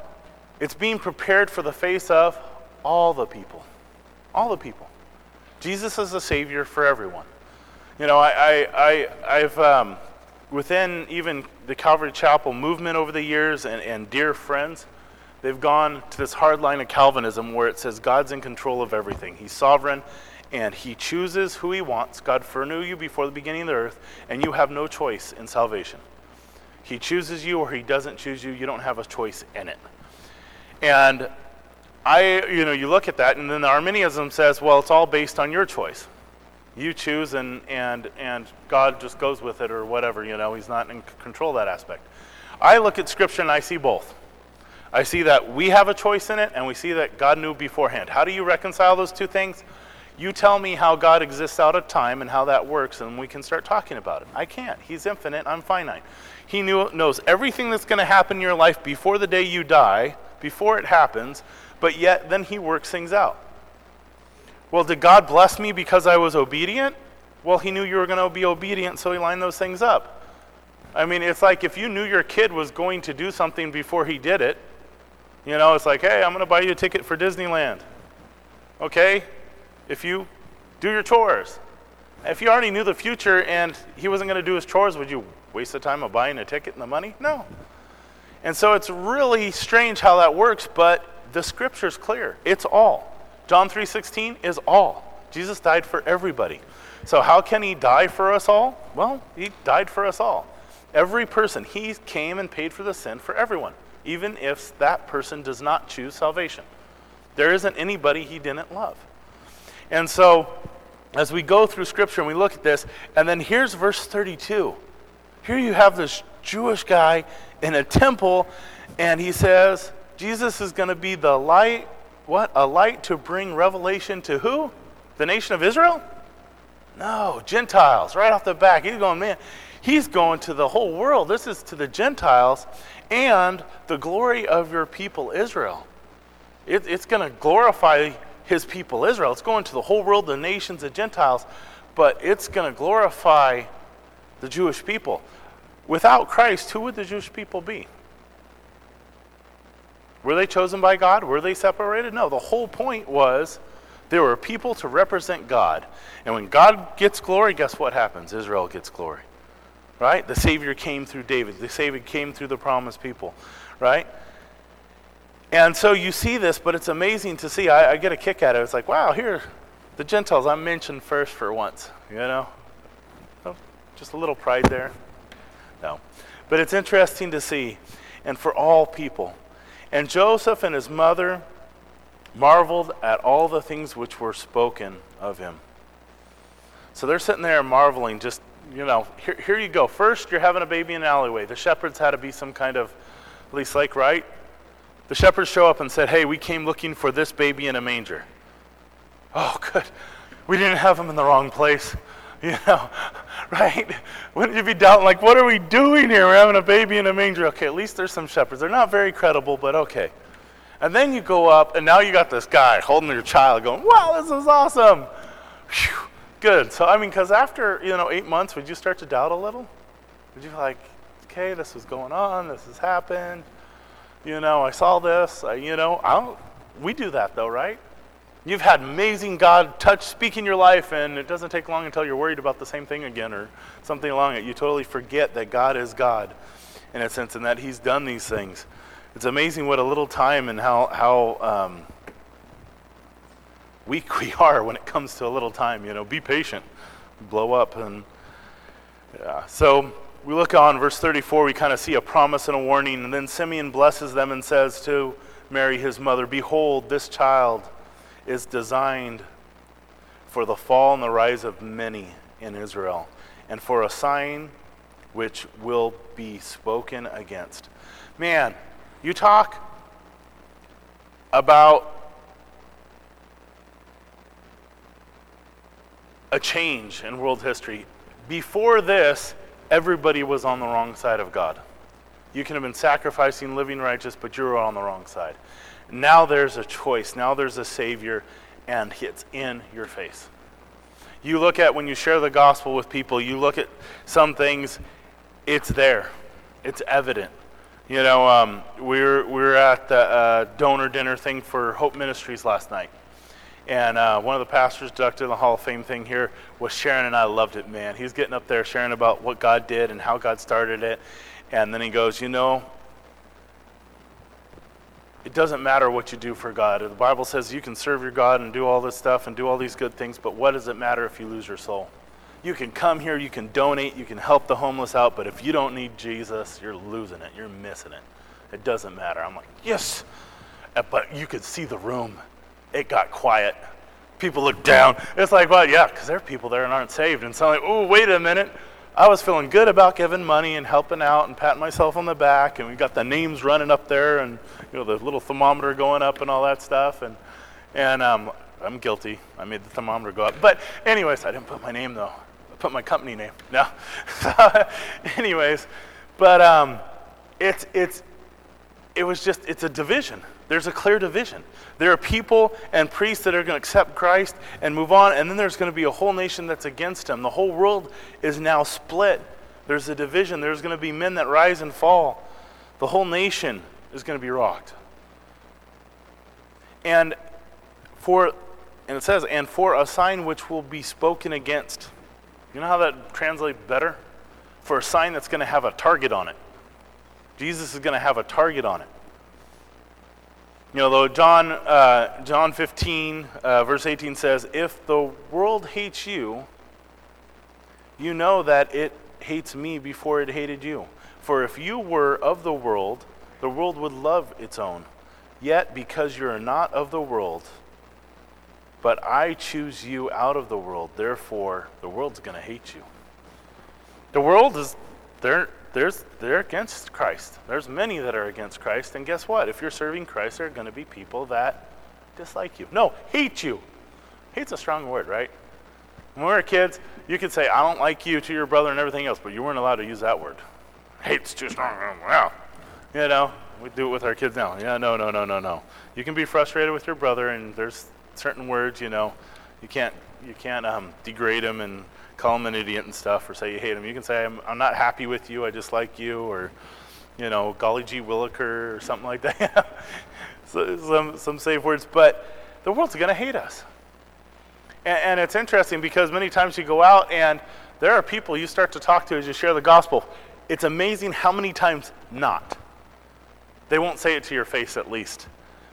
[SPEAKER 1] It's being prepared for the face of all the people. All the people. Jesus is the Savior for everyone. You know, I, I, I, have um, within even the Calvary Chapel movement over the years and, and dear friends, They've gone to this hard line of Calvinism where it says God's in control of everything. He's sovereign and he chooses who he wants. God foreknew you before the beginning of the earth, and you have no choice in salvation. He chooses you or he doesn't choose you, you don't have a choice in it. And I, you know, you look at that, and then the Arminianism says, well, it's all based on your choice. You choose, and, and, and God just goes with it or whatever, you know, he's not in control of that aspect. I look at Scripture and I see both. I see that we have a choice in it, and we see that God knew beforehand. How do you reconcile those two things? You tell me how God exists out of time and how that works, and we can start talking about it. I can't. He's infinite, I'm finite. He knew, knows everything that's going to happen in your life before the day you die, before it happens, but yet then He works things out. Well, did God bless me because I was obedient? Well, He knew you were going to be obedient, so He lined those things up. I mean, it's like if you knew your kid was going to do something before he did it, you know, it's like, hey, I'm going to buy you a ticket for Disneyland. Okay? If you do your chores. If you already knew the future and he wasn't going to do his chores, would you waste the time of buying a ticket and the money? No. And so it's really strange how that works, but the scripture's clear. It's all. John 3:16 is all. Jesus died for everybody. So how can he die for us all? Well, he died for us all. Every person, he came and paid for the sin for everyone even if that person does not choose salvation. There isn't anybody he didn't love. And so, as we go through Scripture and we look at this, and then here's verse 32. Here you have this Jewish guy in a temple, and he says, Jesus is going to be the light, what? A light to bring revelation to who? The nation of Israel? No, Gentiles, right off the back. He's going, man, he's going to the whole world. This is to the Gentiles and the glory of your people Israel. It, it's going to glorify his people Israel. It's going to the whole world, the nations, the Gentiles. but it's going to glorify the Jewish people. Without Christ, who would the Jewish people be? Were they chosen by God? Were they separated? No, the whole point was there were people to represent God. And when God gets glory, guess what happens? Israel gets glory. Right? The Savior came through David, the Savior came through the promised people. Right? And so you see this, but it's amazing to see. I, I get a kick at it. It's like, wow, here, the Gentiles, I'm mentioned first for once. You know? Oh, just a little pride there. No. But it's interesting to see. And for all people. And Joseph and his mother marveled at all the things which were spoken of him. So they're sitting there marveling, just, you know, here, here you go. First, you're having a baby in an alleyway. The shepherds had to be some kind of, at least like, right? The shepherds show up and said, Hey, we came looking for this baby in a manger. Oh, good. We didn't have him in the wrong place. You know, right? Wouldn't you be doubting, like, what are we doing here? We're having a baby in a manger. Okay, at least there's some shepherds. They're not very credible, but okay. And then you go up, and now you got this guy holding your child going, wow, this is awesome. Whew, good. So, I mean, because after, you know, eight months, would you start to doubt a little? Would you be like, okay, this is going on, this has happened. You know, I saw this. I, you know, I don't, we do that though, right? You've had amazing God touch, speak in your life, and it doesn't take long until you're worried about the same thing again or something along it. You totally forget that God is God in a sense and that He's done these things. It's amazing what a little time and how, how um, weak we are when it comes to a little time. You know, be patient, blow up. And yeah. So we look on verse 34, we kind of see a promise and a warning. And then Simeon blesses them and says to Mary, his mother, Behold, this child is designed for the fall and the rise of many in Israel, and for a sign which will be spoken against. Man, you talk about a change in world history. Before this, everybody was on the wrong side of God. You can have been sacrificing, living righteous, but you were on the wrong side. Now there's a choice. Now there's a Savior, and it's in your face. You look at when you share the gospel with people, you look at some things, it's there, it's evident. You know, um, we, were, we were at the uh, donor dinner thing for Hope Ministries last night. And uh, one of the pastors, Dr. in the Hall of Fame thing here, was Sharon, and I loved it, man. He's getting up there sharing about what God did and how God started it. And then he goes, You know, it doesn't matter what you do for God. The Bible says you can serve your God and do all this stuff and do all these good things, but what does it matter if you lose your soul? You can come here, you can donate, you can help the homeless out, but if you don't need Jesus, you're losing it. You're missing it. It doesn't matter. I'm like, yes. Uh, but you could see the room. It got quiet. People looked down. It's like, well, yeah, because there are people there and aren't saved. And so I'm like, oh, wait a minute. I was feeling good about giving money and helping out and patting myself on the back, and we got the names running up there, and you know the little thermometer going up and all that stuff, and and um, I'm guilty. I made the thermometer go up, but anyways, I didn't put my name though. Put my company name. No. anyways, but um, it's it's it was just it's a division. There's a clear division. There are people and priests that are going to accept Christ and move on, and then there's going to be a whole nation that's against him. The whole world is now split. There's a division. There's going to be men that rise and fall. The whole nation is going to be rocked. And for and it says, and for a sign which will be spoken against. You know how that translates better? For a sign that's going to have a target on it. Jesus is going to have a target on it. You know, though John, uh, John 15, uh, verse 18 says, If the world hates you, you know that it hates me before it hated you. For if you were of the world, the world would love its own. Yet, because you are not of the world, but I choose you out of the world, therefore the world's going to hate you. The world is, they're, there's, they're against Christ. There's many that are against Christ. And guess what? If you're serving Christ, there are going to be people that dislike you. No, hate you. Hate's a strong word, right? When we were kids, you could say, I don't like you to your brother and everything else, but you weren't allowed to use that word. Hate's too strong. Wow. You know, we do it with our kids now. Yeah, no, no, no, no, no. You can be frustrated with your brother, and there's certain words, you know, You can't you can't um, degrade him and call him an idiot and stuff, or say you hate him. You can say I'm, I'm not happy with you. I dislike you, or you know, golly gee williker, or something like that. so, some some safe words, but the world's to hate us. And, and it's interesting because many times you go out and there are people you start to talk to as you share the gospel. It's amazing how many times not. They won't say it to your face at least.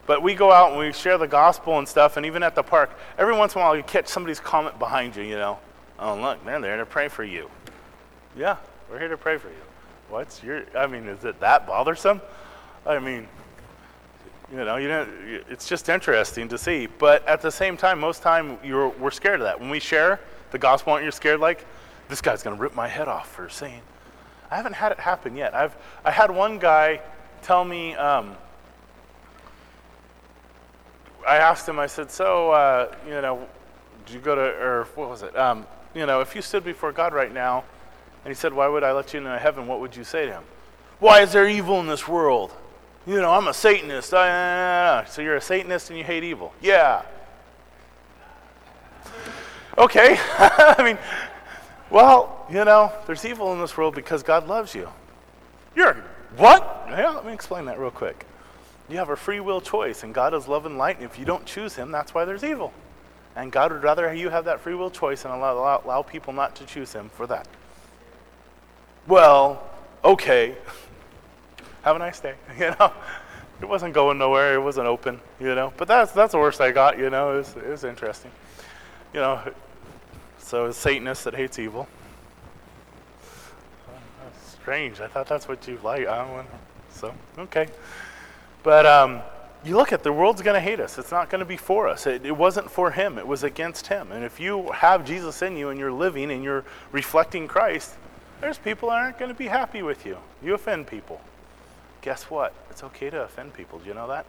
[SPEAKER 1] But we go out and we share the gospel and stuff, and even at the park, every once in a while you catch somebody's comment behind you, you know. Oh, look, they're there to pray for you. Yeah, we're here to pray for you. What's your, I mean, is it that bothersome? I mean, you know, you know, it's just interesting to see. But at the same time, most time you're, we're scared of that. When we share the gospel, aren't you scared like, this guy's going to rip my head off for saying, I haven't had it happen yet. I've, I had one guy tell me, um, I asked him, I said, so, uh, you know, do you go to, or what was it? Um, you know, if you stood before God right now, and he said, why would I let you into heaven? What would you say to him? Why is there evil in this world? You know, I'm a Satanist. I, so you're a Satanist and you hate evil? Yeah. Okay. I mean, well, you know, there's evil in this world because God loves you. You're what? Yeah, let me explain that real quick. You have a free will choice, and God is love and light, and if you don't choose Him, that's why there's evil. And God would rather you have that free will choice and allow, allow, allow people not to choose Him for that. Well, okay. have a nice day. You know, it wasn't going nowhere. It wasn't open. You know, but that's that's the worst I got. You know, it was, it was interesting. You know, so it's Satanist that hates evil. That's strange. I thought that's what you like. I don't know. So okay, but um, you look at the world's going to hate us. It's not going to be for us. It, it wasn't for him. It was against him. And if you have Jesus in you and you're living and you're reflecting Christ, there's people that aren't going to be happy with you. You offend people guess what? It's okay to offend people. Do you know that?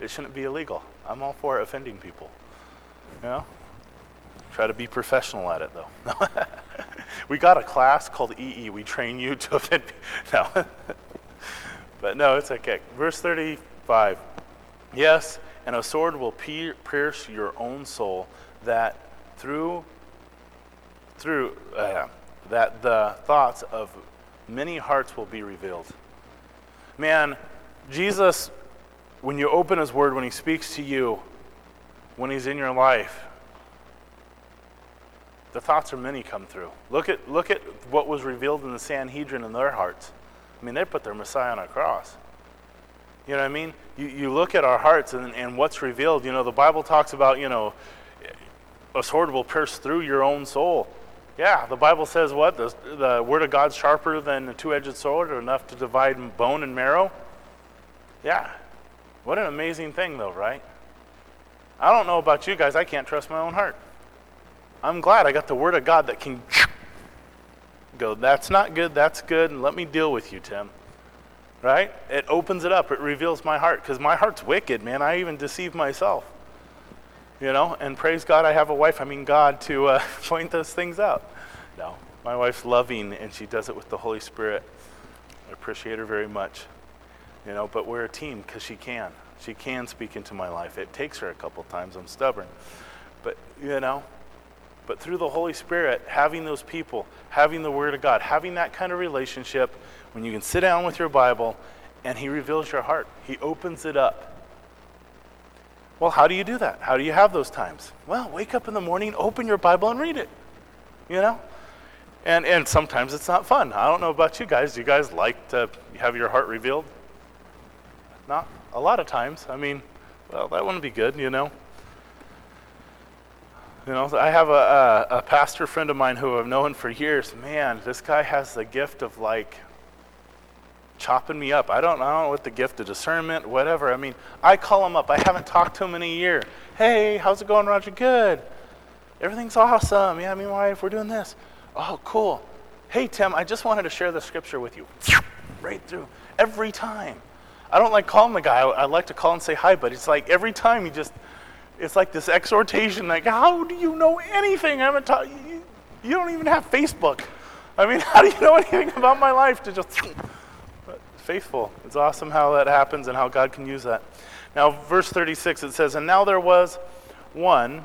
[SPEAKER 1] It shouldn't be illegal. I'm all for offending people. You know? Try to be professional at it, though. we got a class called EE. We train you to offend people. No. but no, it's okay. Verse 35. Yes, and a sword will pierce your own soul, that through through uh, that the thoughts of many hearts will be revealed. Man, Jesus, when you open his word, when he speaks to you, when he's in your life, the thoughts of many come through. Look at, look at what was revealed in the Sanhedrin in their hearts. I mean, they put their Messiah on a cross. You know what I mean? You, you look at our hearts and, and what's revealed. You know, the Bible talks about, you know, a sword will pierce through your own soul. Yeah, the Bible says what? The, the Word of God's sharper than a two edged sword, or enough to divide bone and marrow. Yeah. What an amazing thing, though, right? I don't know about you guys, I can't trust my own heart. I'm glad I got the Word of God that can go, that's not good, that's good, and let me deal with you, Tim. Right? It opens it up, it reveals my heart, because my heart's wicked, man. I even deceive myself you know, and praise God I have a wife, I mean God, to uh, point those things out. No, my wife's loving and she does it with the Holy Spirit. I appreciate her very much, you know, but we're a team because she can. She can speak into my life. It takes her a couple times. I'm stubborn. But, you know, but through the Holy Spirit, having those people, having the Word of God, having that kind of relationship, when you can sit down with your Bible and He reveals your heart, He opens it up well, how do you do that? How do you have those times? Well, wake up in the morning, open your Bible, and read it. You know? And, and sometimes it's not fun. I don't know about you guys. Do you guys like to have your heart revealed? Not a lot of times. I mean, well, that wouldn't be good, you know? You know, I have a, a, a pastor friend of mine who I've known for years. Man, this guy has the gift of like chopping me up. I don't, I don't know what the gift of discernment, whatever. I mean, I call him up. I haven't talked to him in a year. Hey, how's it going, Roger? Good. Everything's awesome. Yeah, me and my wife, we're doing this. Oh, cool. Hey, Tim, I just wanted to share the scripture with you. Right through. Every time. I don't like calling the guy. I, I like to call and say hi, but it's like every time he just, it's like this exhortation, like, how do you know anything? I haven't taught you, you don't even have Facebook. I mean, how do you know anything about my life to just faithful. It's awesome how that happens and how God can use that. Now, verse 36, it says, And now there was one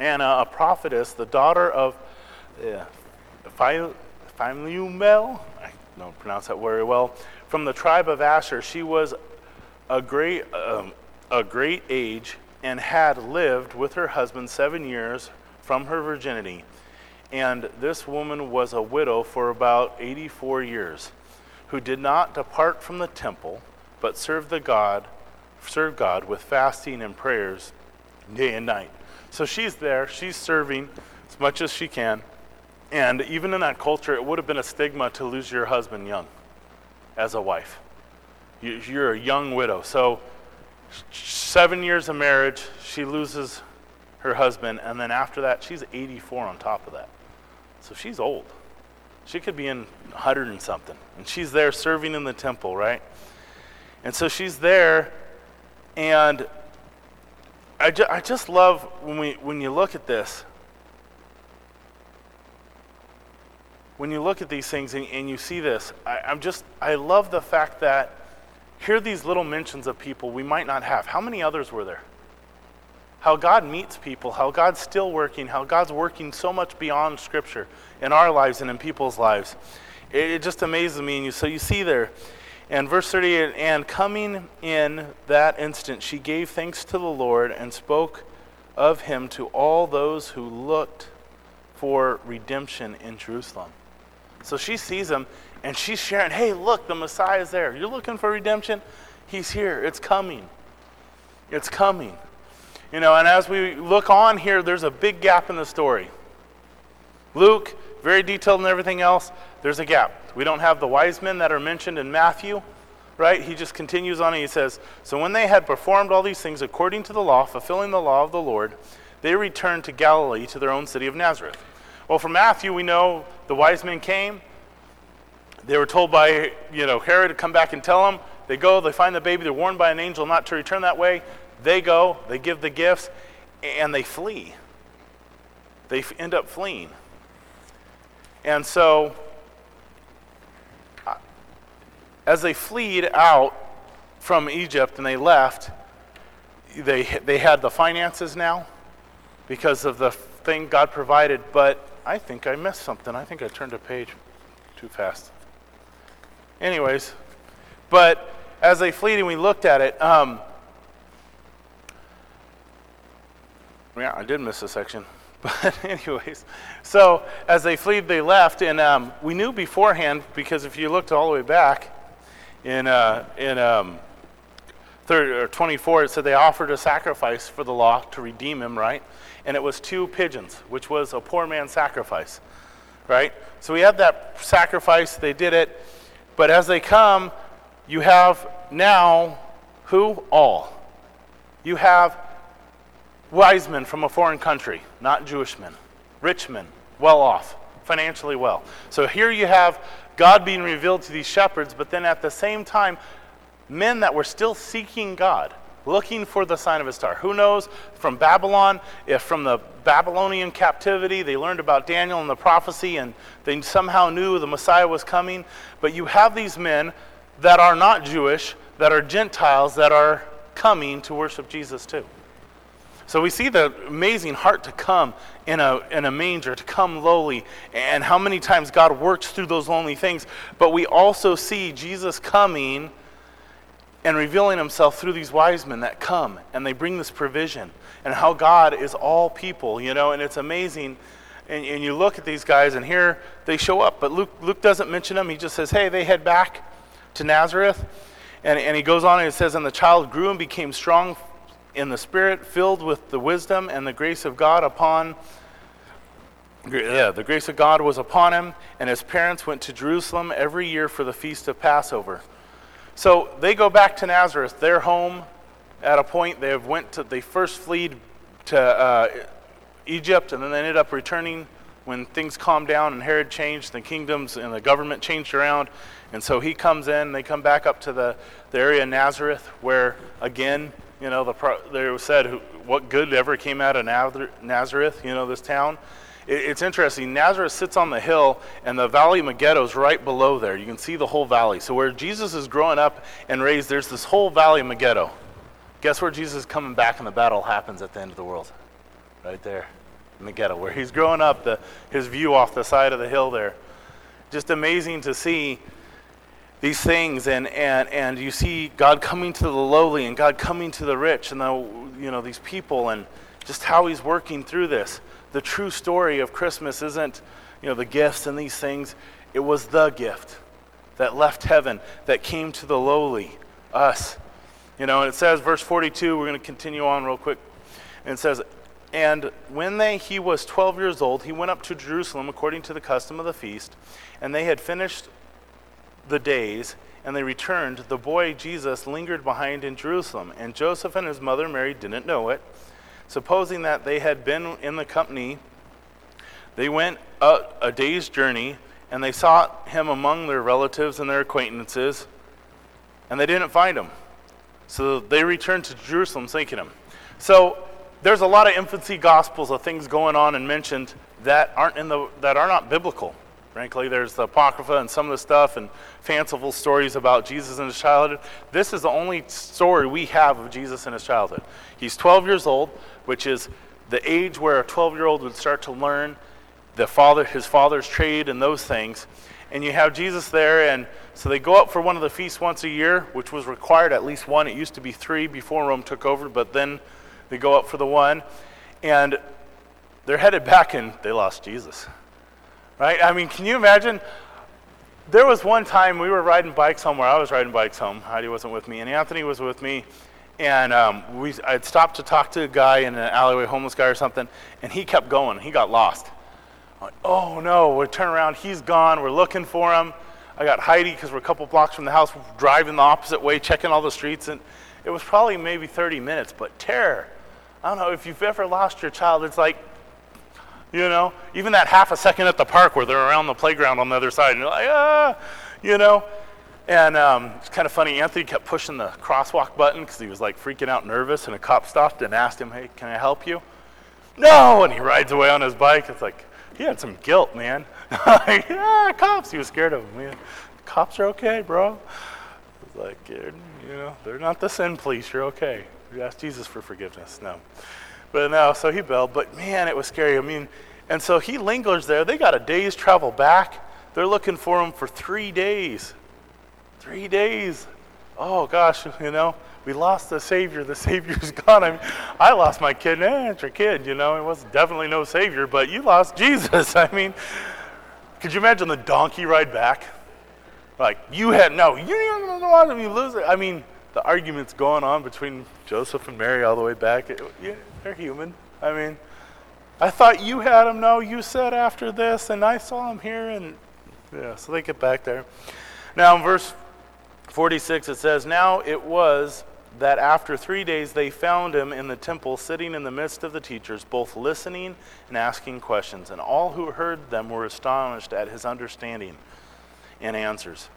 [SPEAKER 1] Anna, a prophetess, the daughter of uh, I don't pronounce that very well, from the tribe of Asher. She was a great, um, a great age and had lived with her husband seven years from her virginity. And this woman was a widow for about 84 years, who did not depart from the temple, but served the God, served God with fasting and prayers day and night. So she's there, she's serving as much as she can. And even in that culture, it would have been a stigma to lose your husband young as a wife. You're a young widow. So, seven years of marriage, she loses her husband, and then after that, she's 84 on top of that. So she's old. She could be in 100 and something. And she's there serving in the temple, right? And so she's there, and I, ju- I just love when, we, when you look at this. When you look at these things and, and you see this, I, I'm just, I love the fact that here are these little mentions of people we might not have. How many others were there? How God meets people, how God's still working, how God's working so much beyond Scripture in our lives and in people's lives. It, it just amazes me. And you, so you see there, and verse 38 And coming in that instant, she gave thanks to the Lord and spoke of him to all those who looked for redemption in Jerusalem. So she sees him and she's sharing, hey, look, the Messiah is there. You're looking for redemption? He's here. It's coming. It's coming. You know, and as we look on here, there's a big gap in the story. Luke, very detailed and everything else, there's a gap. We don't have the wise men that are mentioned in Matthew, right? He just continues on and he says, So when they had performed all these things according to the law, fulfilling the law of the Lord, they returned to Galilee to their own city of Nazareth. Well, from Matthew, we know the wise men came. They were told by, you know, Herod to come back and tell them. They go, they find the baby, they're warned by an angel not to return that way. They go, they give the gifts, and they flee. They end up fleeing. And so, as they fled out from Egypt and they left, they, they had the finances now because of the thing God provided, but I think I missed something. I think I turned a page too fast. Anyways, but as they fled and we looked at it, um, yeah, I did miss a section. But anyways, so as they fled, they left, and um, we knew beforehand because if you looked all the way back in uh, in um, third or 24, it said they offered a sacrifice for the law to redeem him, right? And it was two pigeons, which was a poor man's sacrifice, right? So we had that sacrifice. They did it, but as they come, you have now who all. You have wise men from a foreign country, not Jewish men, rich men, well off, financially well. So here you have God being revealed to these shepherds, but then at the same time, men that were still seeking God, looking for the sign of a star. Who knows from Babylon, if from the Babylonian captivity they learned about Daniel and the prophecy and they somehow knew the Messiah was coming. But you have these men that are not Jewish, that are Gentiles, that are coming to worship Jesus too. So we see the amazing heart to come in a, in a manger, to come lowly, and how many times God works through those lonely things. But we also see Jesus coming and revealing himself through these wise men that come and they bring this provision and how God is all people, you know, and it's amazing. And, and you look at these guys and here they show up, but Luke, Luke doesn't mention them. He just says, hey, they head back to Nazareth. And, and he goes on and he says, and the child grew and became strong in the Spirit, filled with the wisdom and the grace of God upon yeah, the grace of God was upon him, and his parents went to Jerusalem every year for the feast of Passover. So they go back to Nazareth, their home. At a point, they have went to they first fled to uh, Egypt, and then they ended up returning when things calmed down and Herod changed, the kingdoms and the government changed around, and so he comes in. They come back up to the, the area of Nazareth, where again you know, the they said, what good ever came out of Nazareth, you know, this town? It, it's interesting. Nazareth sits on the hill, and the Valley of Megiddo is right below there. You can see the whole valley. So where Jesus is growing up and raised, there's this whole Valley of Megiddo. Guess where Jesus is coming back and the battle happens at the end of the world? Right there. ghetto, where he's growing up, the, his view off the side of the hill there. Just amazing to see these things and, and, and you see God coming to the lowly and God coming to the rich and the, you know, these people and just how he's working through this. The true story of Christmas isn't, you know, the gifts and these things. It was the gift that left heaven, that came to the lowly, us. You know, and it says, verse 42, we're going to continue on real quick. And it says, And when they, he was 12 years old, he went up to Jerusalem according to the custom of the feast, and they had finished the days, and they returned. The boy Jesus lingered behind in Jerusalem, and Joseph and his mother Mary didn't know it. Supposing that they had been in the company, they went a, day's journey, and they sought him among their relatives and their acquaintances, and they didn't find him. So they returned to Jerusalem seeking him. So there's a lot of infancy gospels of things going on and mentioned that aren't in the that are not biblical. Frankly, there's the Apocrypha and some of the stuff and fanciful stories about Jesus and his childhood. This is the only story we have of Jesus and his childhood. He's 12 years old, which is the age where a 12 year old would start to learn the father, his father's trade and those things. And you have Jesus there, and so they go up for one of the feasts once a year, which was required at least one. It used to be three before Rome took over, but then they go up for the one. And they're headed back, and they lost Jesus. Right? I mean, can you imagine? There was one time we were riding bikes home where I was riding bikes home. Heidi wasn't with me, and Anthony was with me. And um, we, I'd stopped to talk to a guy in an alleyway, homeless guy or something, and he kept going. He got lost. Like, oh no, we turn around, he's gone, we're looking for him. I got Heidi because we're a couple blocks from the house, driving the opposite way, checking all the streets, and it was probably maybe 30 minutes, but terror. I don't know if you've ever lost your child, it's like you know, even that half a second at the park where they're around the playground on the other side, and you're like, ah, you know. And um, it's kind of funny. Anthony kept pushing the crosswalk button because he was like freaking out, nervous. And a cop stopped and asked him, "Hey, can I help you?" No, and he rides away on his bike. It's like he had some guilt, man. like, ah, cops. He was scared of them. Man, cops are okay, bro. Like, you know, they're not the sin police. You're okay. You ask Jesus for forgiveness. No. But no, so he bailed. But man, it was scary. I mean, and so he lingers there. They got a day's travel back. They're looking for him for three days. Three days. Oh gosh, you know, we lost the Savior. The Savior's gone. I mean, I lost my kid. Eh, it's your kid, you know. It was definitely no Savior, but you lost Jesus. I mean, could you imagine the donkey ride back? Like, you had, no, you didn't want to lose it. I mean, the arguments going on between Joseph and Mary all the way back. It, yeah, they're human. I mean, I thought you had him. No, you said after this, and I saw him here. And yeah, so they get back there. Now, in verse 46, it says, Now it was that after three days they found him in the temple, sitting in the midst of the teachers, both listening and asking questions. And all who heard them were astonished at his understanding and answers.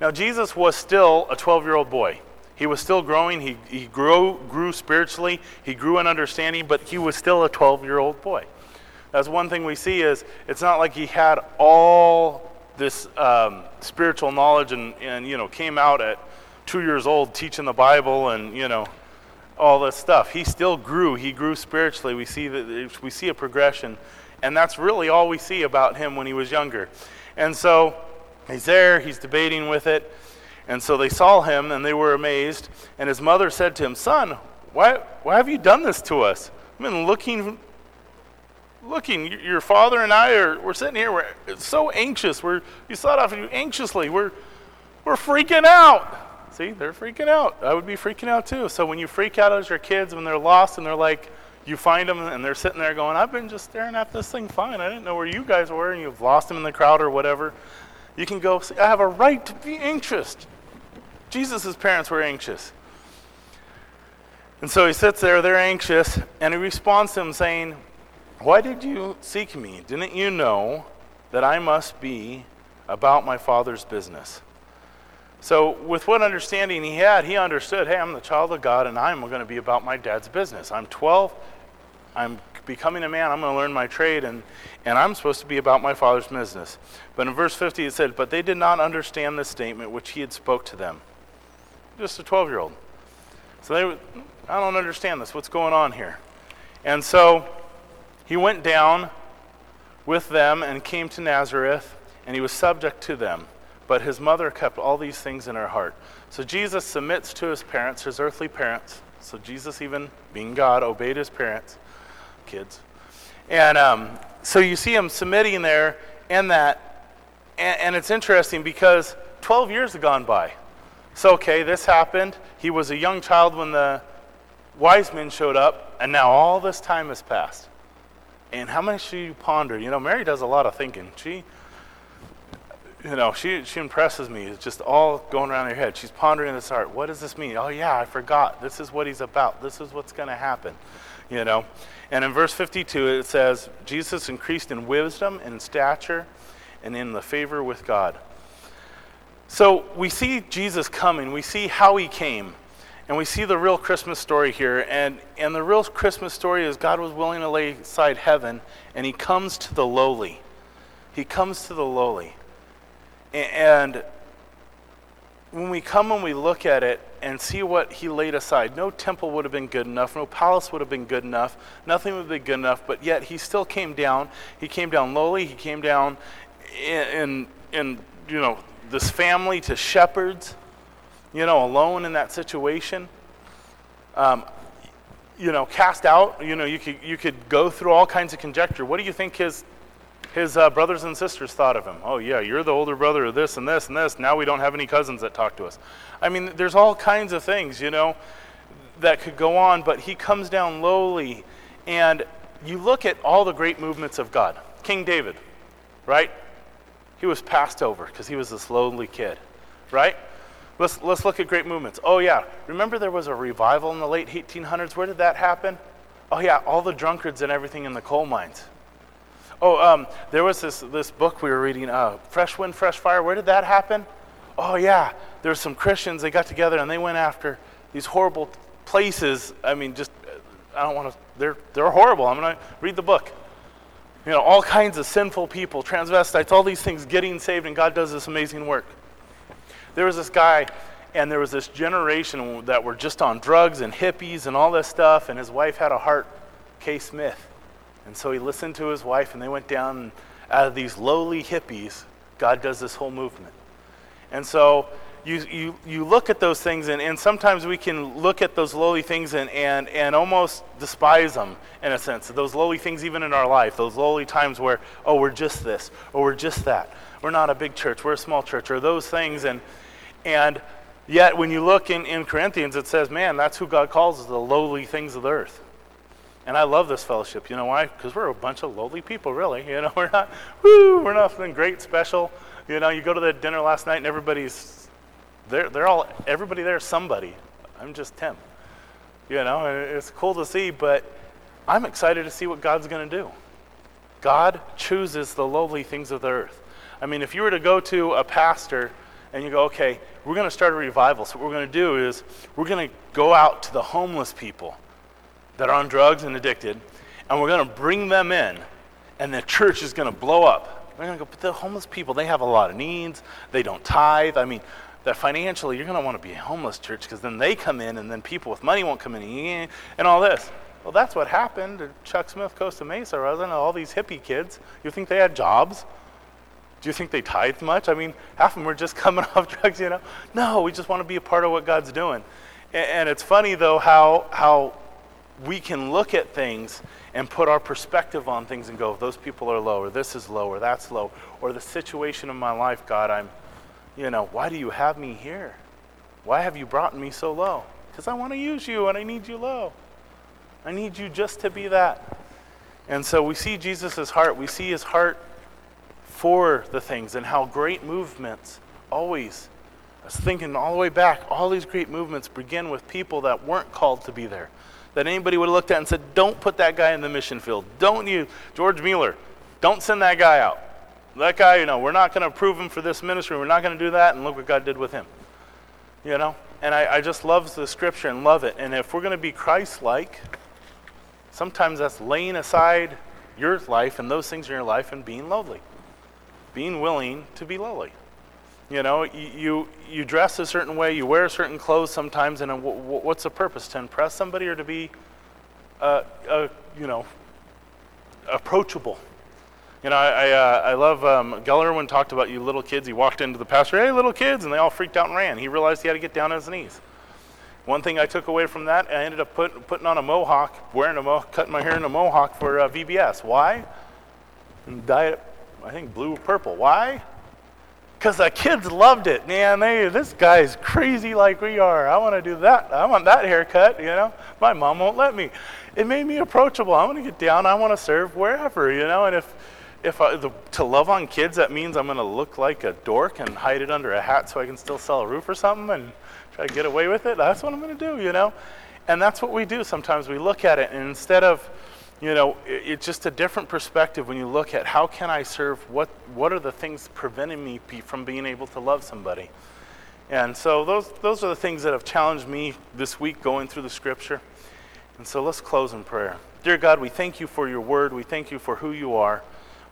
[SPEAKER 1] Now, Jesus was still a 12 year old boy. He was still growing. He, he grew, grew spiritually. He grew in understanding, but he was still a 12 year old boy. That's one thing we see is it's not like he had all this um, spiritual knowledge and, and, you know, came out at two years old teaching the Bible and, you know, all this stuff. He still grew. He grew spiritually. We see that we see a progression, and that's really all we see about him when he was younger. And so he's there. He's debating with it. And so they saw him and they were amazed. And his mother said to him, Son, why, why have you done this to us? I've been looking, looking. Your father and I are we're sitting here. We're so anxious. We're you sought after you anxiously. We're we're freaking out. See, they're freaking out. I would be freaking out too. So when you freak out as your kids when they're lost and they're like, you find them and they're sitting there going, I've been just staring at this thing fine. I didn't know where you guys were, and you've lost them in the crowd or whatever. You can go, I have a right to be anxious. Jesus' parents were anxious. And so he sits there, they're anxious, and he responds to them saying, Why did you seek me? Didn't you know that I must be about my Father's business? So, with what understanding he had, he understood hey, I'm the child of God, and I'm going to be about my dad's business. I'm 12, I'm becoming a man, I'm going to learn my trade, and, and I'm supposed to be about my Father's business. But in verse 50, it said, But they did not understand the statement which he had spoke to them just a 12 year old. So they, I don't understand this. What's going on here? And so He went down with them and came to Nazareth, and he was subject to them. But his mother kept all these things in her heart. So Jesus submits to his parents, his earthly parents. So Jesus, even being God, obeyed his parents, kids. And um, so you see him submitting there and that. And, and it's interesting because 12 years have gone by. So, okay, this happened. He was a young child when the wise men showed up, and now all this time has passed. And how much do you ponder? You know, Mary does a lot of thinking. She, you know, she, she impresses me. It's just all going around her head. She's pondering this heart. What does this mean? Oh, yeah, I forgot. This is what he's about. This is what's going to happen, you know. And in verse 52, it says, Jesus increased in wisdom and stature and in the favor with God. So we see Jesus coming. We see how he came. And we see the real Christmas story here. And, and the real Christmas story is God was willing to lay aside heaven, and he comes to the lowly. He comes to the lowly. And when we come and we look at it and see what he laid aside, no temple would have been good enough, no palace would have been good enough, nothing would be good enough, but yet he still came down. He came down lowly, he came down in, in, in you know, this family to shepherds you know, alone in that situation. Um, you know, cast out, you know, you could, you could go through all kinds of conjecture. What do you think his, his uh, brothers and sisters thought of him? Oh, yeah, you're the older brother of this and this and this. Now we don't have any cousins that talk to us. I mean, there's all kinds of things, you know, that could go on, but he comes down lowly. And you look at all the great movements of God. King David, right? He was passed over because he was this lonely kid, right? Let's, let's look at great movements. Oh, yeah. Remember there was a revival in the late 1800s? Where did that happen? Oh, yeah, all the drunkards and everything in the coal mines. Oh, um, there was this, this book we were reading, uh, Fresh Wind, Fresh Fire. Where did that happen? Oh, yeah. There were some Christians, they got together and they went after these horrible places. I mean, just, I don't want to, they're, they're horrible. I'm going to read the book. You know, all kinds of sinful people, transvestites, all these things getting saved, and God does this amazing work. There was this guy, and there was this generation that were just on drugs and hippies and all this stuff, and his wife had a heart, Kay Smith. And so he listened to his wife, and they went down, and out of these lowly hippies, God does this whole movement. And so you, you, you look at those things, and, and sometimes we can look at those lowly things and, and, and almost despise them in a sense. Those lowly things, even in our life, those lowly times where, oh, we're just this, or we're just that. We're not a big church, we're a small church, or those things. And, and yet, when you look in, in Corinthians, it says, man, that's who God calls the lowly things of the earth. And I love this fellowship. You know why? Because we're a bunch of lowly people, really. You know, we're not, woo, we're nothing great, special. You know, you go to the dinner last night and everybody's, they're, they're all, everybody there somebody. I'm just Tim. You know, it's cool to see, but I'm excited to see what God's going to do. God chooses the lowly things of the earth. I mean, if you were to go to a pastor and you go, okay, we're going to start a revival. So, what we're going to do is we're going to go out to the homeless people that are on drugs and addicted, and we're going to bring them in, and the church is going to blow up. We're going to go, but the homeless people, they have a lot of needs. They don't tithe. I mean, that financially, you're going to want to be a homeless church because then they come in, and then people with money won't come in, eh, and all this. Well, that's what happened to Chuck Smith Costa Mesa, wasn't? All these hippie kids. You think they had jobs? Do you think they tithe much? I mean, half of them were just coming off drugs, you know? No, we just want to be a part of what God's doing. And, and it's funny, though, how, how we can look at things and put our perspective on things and go, those people are low, or this is low, or that's low, or the situation of my life, God, I'm, you know, why do you have me here? Why have you brought me so low? Because I want to use you and I need you low. I need you just to be that. And so we see Jesus' heart. We see his heart for the things and how great movements always, I was thinking all the way back, all these great movements begin with people that weren't called to be there. That anybody would have looked at and said, don't put that guy in the mission field. Don't you, George Mueller, don't send that guy out. That guy, you know, we're not going to approve him for this ministry. We're not going to do that. And look what God did with him. You know? And I, I just love the scripture and love it. And if we're going to be Christ like, sometimes that's laying aside your life and those things in your life and being lowly being willing to be lowly. You know, you, you dress a certain way, you wear certain clothes sometimes, and what's the purpose? To impress somebody or to be, uh, uh, you know, approachable. You know, I, I, uh, I love um, Gellerman talked about you little kids. He walked into the pastor, hey, little kids, and they all freaked out and ran. He realized he had to get down on his knees. One thing I took away from that, I ended up put, putting on a mohawk, wearing a mohawk, cutting my hair in a mohawk for uh, VBS. Why? It, I think, blue purple. Why? Because the kids loved it. Man, they, this guy's crazy like we are. I want to do that. I want that haircut, you know. My mom won't let me. It made me approachable. I want to get down. I want to serve wherever, you know. And if, if I, the, to love on kids, that means I'm going to look like a dork and hide it under a hat so I can still sell a roof or something and try to get away with it. That's what I'm going to do, you know. And that's what we do sometimes. We look at it, and instead of you know, it, it's just a different perspective when you look at how can I serve, what, what are the things preventing me from being able to love somebody. And so those, those are the things that have challenged me this week going through the scripture. And so let's close in prayer. Dear God, we thank you for your word. We thank you for who you are.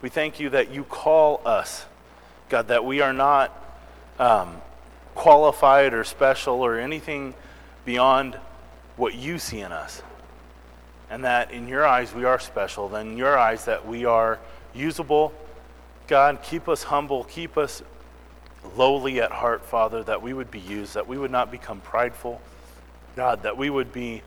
[SPEAKER 1] We thank you that you call us, God, that we are not um, qualified or special or anything beyond what you see in us and that in your eyes we are special, then in your eyes that we are usable. God, keep us humble, keep us lowly at heart, Father, that we would be used, that we would not become prideful. God, that we would be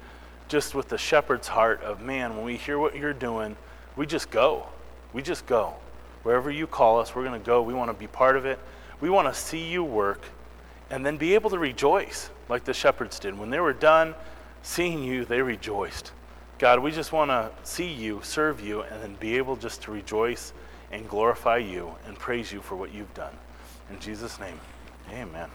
[SPEAKER 1] just with the shepherd's heart of, man, when we hear what you're doing, we just go. We just go. Wherever you call us, we're going to go. We want to be part of it. We want to see you work and then be able to rejoice like the shepherds did. When they were done seeing you, they rejoiced. God, we just want to see you, serve you, and then be able just to rejoice and glorify you and praise you for what you've done. In Jesus' name, amen.